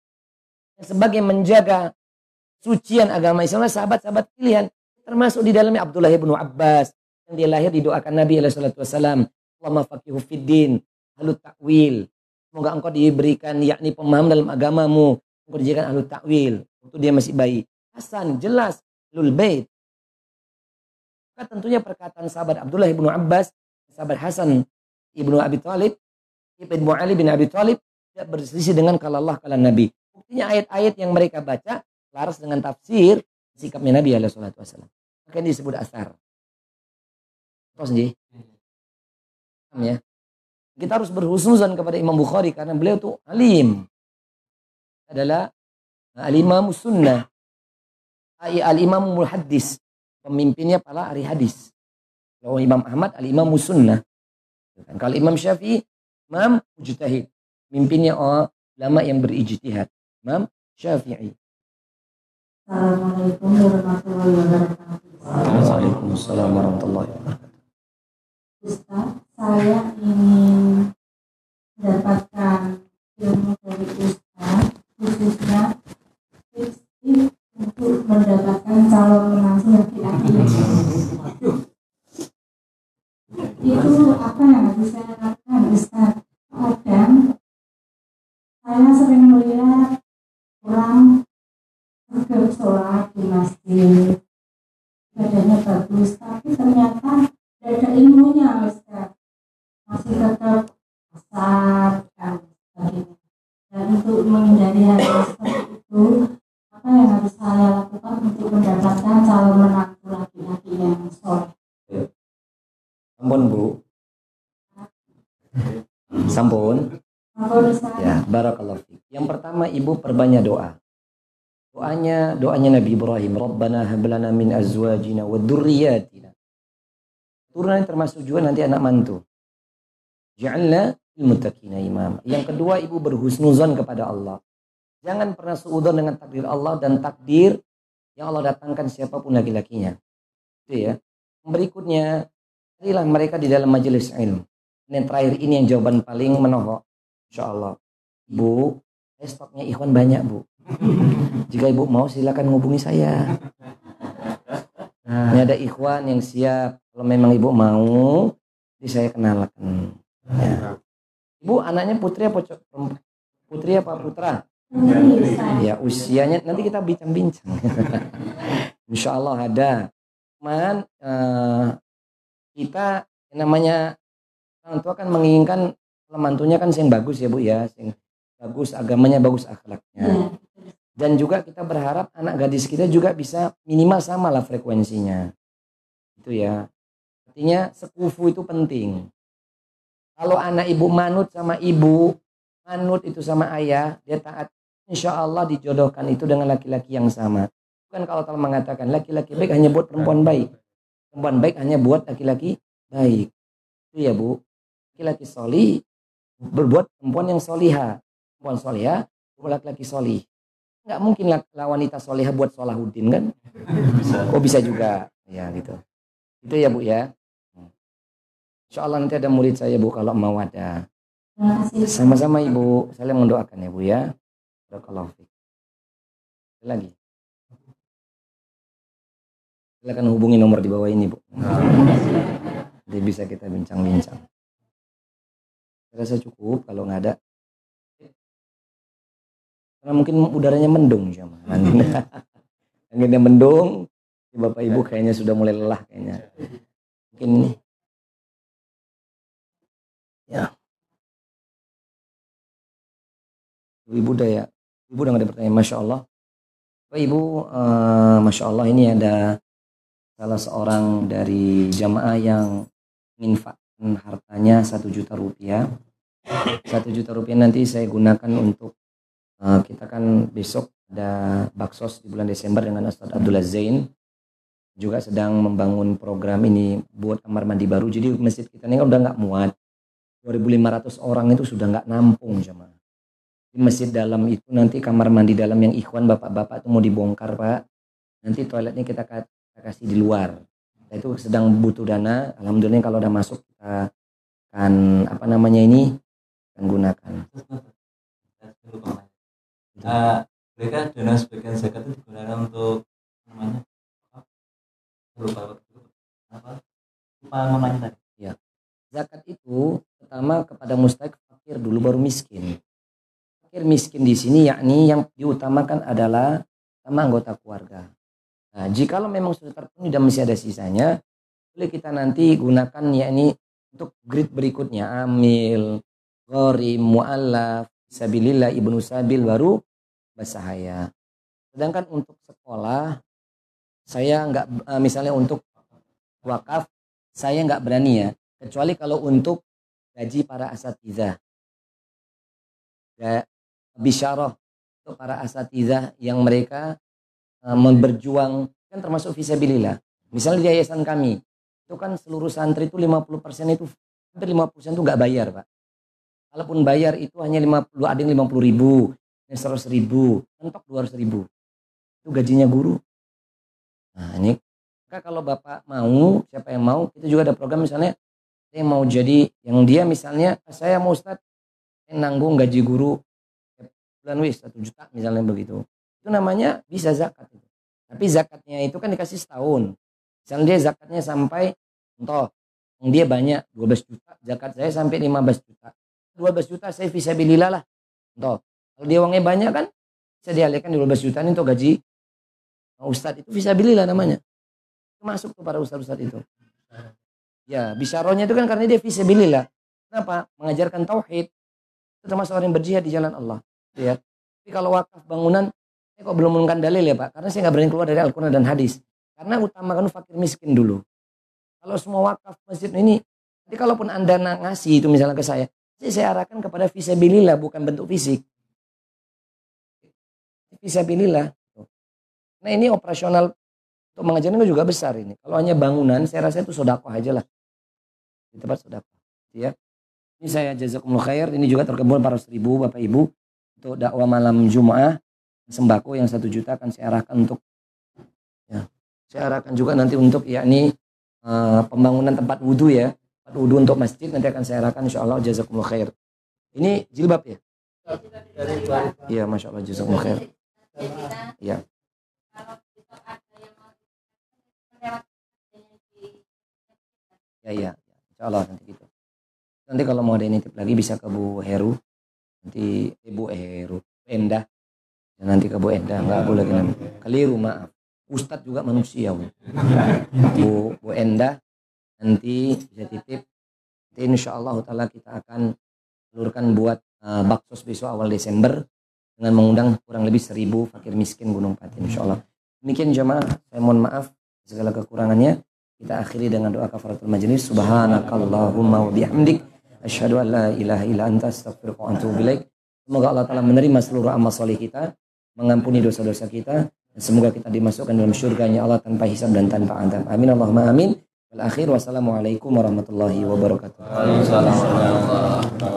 sebagai menjaga sucian agama Islam sahabat-sahabat pilihan termasuk di dalamnya Abdullah ibnu Abbas yang dia lahir didoakan Nabi alaihi wasallam Allahumma faqihu fiddin, ahlu takwil. Semoga engkau diberikan yakni pemahaman dalam agamamu. Engkau dijadikan ahlu takwil. Waktu dia masih bayi. Hasan, jelas. Lul bait. Maka tentunya perkataan sahabat Abdullah ibnu Abbas, sahabat Hasan ibnu Abi Thalib, ibnu Ali bin Abi Thalib tidak berselisih dengan kalau Allah kalau Nabi. Buktinya ayat-ayat yang mereka baca laras dengan tafsir sikapnya Nabi alaihi wasallam. Maka ini disebut asar. Terus nih ya. Kita harus berhusnuzan kepada Imam Bukhari karena beliau itu alim. Adalah al-imam sunnah. Al-imam hadis. Pemimpinnya para ahli hadis. Kalau Imam Ahmad al-imam sunnah. Kalau Imam Syafi'i Imam mujtahid. Mimpinnya ulama yang berijtihad. Imam Syafi'i. Assalamualaikum warahmatullahi wabarakatuh. Waalaikumsalam warahmatullahi wabarakatuh. Ustaz, saya ingin mendapatkan ilmu dari Ustaz, khususnya tips untuk mendapatkan calon menantu laki-laki. Itu apa yang harus saya lakukan Ustaz? Kadang saya sering melihat orang seger sholat di masjid, badannya bagus, tapi ternyata ada ilmunya Ustaz masih tetap besar dan sebagainya dan untuk menghindari hal seperti itu apa yang harus saya lakukan untuk mendapatkan calon menantu laki-laki yang soleh Sampun Bu. Sampun. Sampun Ustaz. Ya, barakallahu fiik. Yang pertama Ibu perbanyak doa. Doanya doanya Nabi Ibrahim, Rabbana hab lana min azwajina wa dzurriyyatina Turunan termasuk juga nanti anak mantu. Ja'alna ilmutakina imam. Yang kedua ibu berhusnuzan kepada Allah. Jangan pernah seudon dengan takdir Allah dan takdir yang Allah datangkan siapa pun laki-lakinya. Itu ya. berikutnya carilah mereka di dalam majelis ilmu. Dan yang terakhir ini yang jawaban paling menohok. Insya Allah. Bu, saya stoknya ikhwan banyak bu. Jika ibu mau silakan hubungi saya. Ini ada ikhwan yang siap. Kalau memang ibu mau, jadi saya kenalkan. Ya. Ibu anaknya putri apa putri apa putra? Ya usianya nanti kita bincang-bincang. Insya Allah ada. Cuman eh, kita yang namanya orang tua kan menginginkan mantunya kan yang bagus ya bu ya, yang bagus agamanya bagus akhlaknya. Ya. Dan juga kita berharap anak gadis kita juga bisa minimal sama lah frekuensinya. Itu ya. Artinya sekufu itu penting. Kalau anak ibu manut sama ibu, manut itu sama ayah, dia taat. Insya Allah dijodohkan itu dengan laki-laki yang sama. Bukan kalau telah mengatakan laki-laki baik hanya buat perempuan baik. Perempuan baik hanya buat laki-laki baik. Itu ya bu. Laki-laki soli berbuat perempuan yang soliha. Perempuan soliha buat laki-laki solih nggak mungkin lah, wanita soleha buat Solahuddin kan? Bisa. Kok bisa juga. Ya gitu. Itu ya bu ya. Insya Allah nanti ada murid saya bu kalau mau ada. Terima kasih. Ustaz. sama-sama ibu. Saling mendoakan ya bu ya. Barakallahu fiik. Ada lagi? Silakan hubungi nomor di bawah ini bu. Nanti bisa kita bincang-bincang. Saya rasa cukup kalau nggak ada karena mungkin udaranya mendung sama anginnya mendung bapak ibu kayaknya sudah mulai lelah kayaknya. Mungkin ini. Ya. Ibu udah ya? Ibu udah nggak ada pertanyaan masya Allah. Bapak ibu eh, masya Allah ini ada salah seorang dari jamaah yang menginfakkan hartanya satu juta rupiah. Satu juta rupiah nanti saya gunakan untuk eh, kita kan besok ada baksos di bulan Desember dengan Ustadz Abdullah Zain juga sedang membangun program ini buat kamar mandi baru. Jadi masjid kita ini kan udah nggak muat. 2.500 orang itu sudah nggak nampung jemaah. Di masjid dalam itu nanti kamar mandi dalam yang ikhwan bapak-bapak itu mau dibongkar pak. Nanti toiletnya kita, ka- kita kasih di luar. Nah, itu sedang butuh dana. Alhamdulillah kalau udah masuk kita akan apa namanya ini akan gunakan Eh, mereka dana sebagian zakat itu digunakan untuk namanya lupa apa? Lupa namanya tadi. Zakat itu pertama kepada mustahik fakir dulu baru miskin. Fakir miskin di sini yakni yang diutamakan adalah sama anggota keluarga. Nah jikalau memang sudah terpenuhi dan masih ada sisanya boleh kita nanti gunakan yakni untuk grid berikutnya. Amil gharim mu'allaf sabilillah ibnu sabil baru basahaya. Sedangkan untuk sekolah saya nggak eh, misalnya untuk wakaf saya nggak berani ya. Kecuali kalau untuk gaji para asatidzah ya bisyarah untuk para asatidzah yang mereka uh, berjuang kan termasuk visabilillah misalnya di yayasan kami itu kan seluruh santri itu 50% itu hampir 50% itu nggak bayar pak kalaupun bayar itu hanya 50 ada yang 50 ribu yang 100 ribu mentok 200 ribu. Itu gajinya guru. Nah ini maka kalau bapak mau siapa yang mau kita juga ada program misalnya saya mau jadi yang dia misalnya saya mau Ustaz saya nanggung gaji guru bulan wis satu juta misalnya begitu. Itu namanya bisa zakat itu. Tapi zakatnya itu kan dikasih setahun. Misalnya dia zakatnya sampai contoh dia banyak 12 juta zakat saya sampai 15 juta 12 juta saya visabilillah lah contoh kalau dia uangnya banyak kan bisa dialihkan 12 juta ini untuk gaji Ustadz itu visabilillah namanya masuk tuh para ustadz-ustadz itu Ya, bisaronya itu kan karena dia fisabilillah. Kenapa? Mengajarkan tauhid. Itu termasuk orang yang berjihad di jalan Allah. Ya. Tapi kalau wakaf bangunan, saya kok belum menemukan dalil ya Pak. Karena saya nggak berani keluar dari Al-Quran dan hadis. Karena utamakan fakir miskin dulu. Kalau semua wakaf masjid ini, jadi kalaupun Anda ngasih itu misalnya ke saya, saya, saya arahkan kepada fisabilillah, bukan bentuk fisik. Fisabilillah. Nah ini operasional untuk mengajarkan juga besar ini. Kalau hanya bangunan, saya rasa itu sodakoh aja lah di tempat sodakoh ya ini saya jazakumullah khair ini juga terkebun para ribu bapak ibu untuk dakwah malam jumat sembako yang satu juta akan saya arahkan untuk ya saya arahkan juga nanti untuk yakni eh, pembangunan tempat wudhu ya wudhu untuk masjid nanti akan saya arahkan insya Allah jazakumullah khair. Ini jilbab ya? Iya masya Allah jazakumullah khair. Iya. ya ya insya Allah nanti gitu. Nanti kalau mau ada nitip lagi bisa ke Bu Heru. Nanti Ibu Heru Bu Endah. Dan nanti ke Bu Endah nggak boleh ke nama keliru maaf. Ustadz juga manusia Bu. Bu, Bu Endah nanti bisa titip nanti insya Allah taala kita akan telurkan buat uh, besok awal Desember dengan mengundang kurang lebih seribu fakir miskin Gunung Pati insya Allah demikian jemaah saya mohon maaf segala kekurangannya. Kita akhiri dengan doa kafaratul majlis. Subhanakallahumma wa bihamdik. Asyhadu an la ilaha illa anta astaghfiruka wa atubu semoga Allah taala menerima seluruh amal soleh kita mengampuni dosa-dosa kita. Dan semoga kita dimasukkan dalam surganya Allah tanpa hisab dan tanpa adab amin Allahumma amin wal akhir wassalamualaikum warahmatullahi wabarakatuh.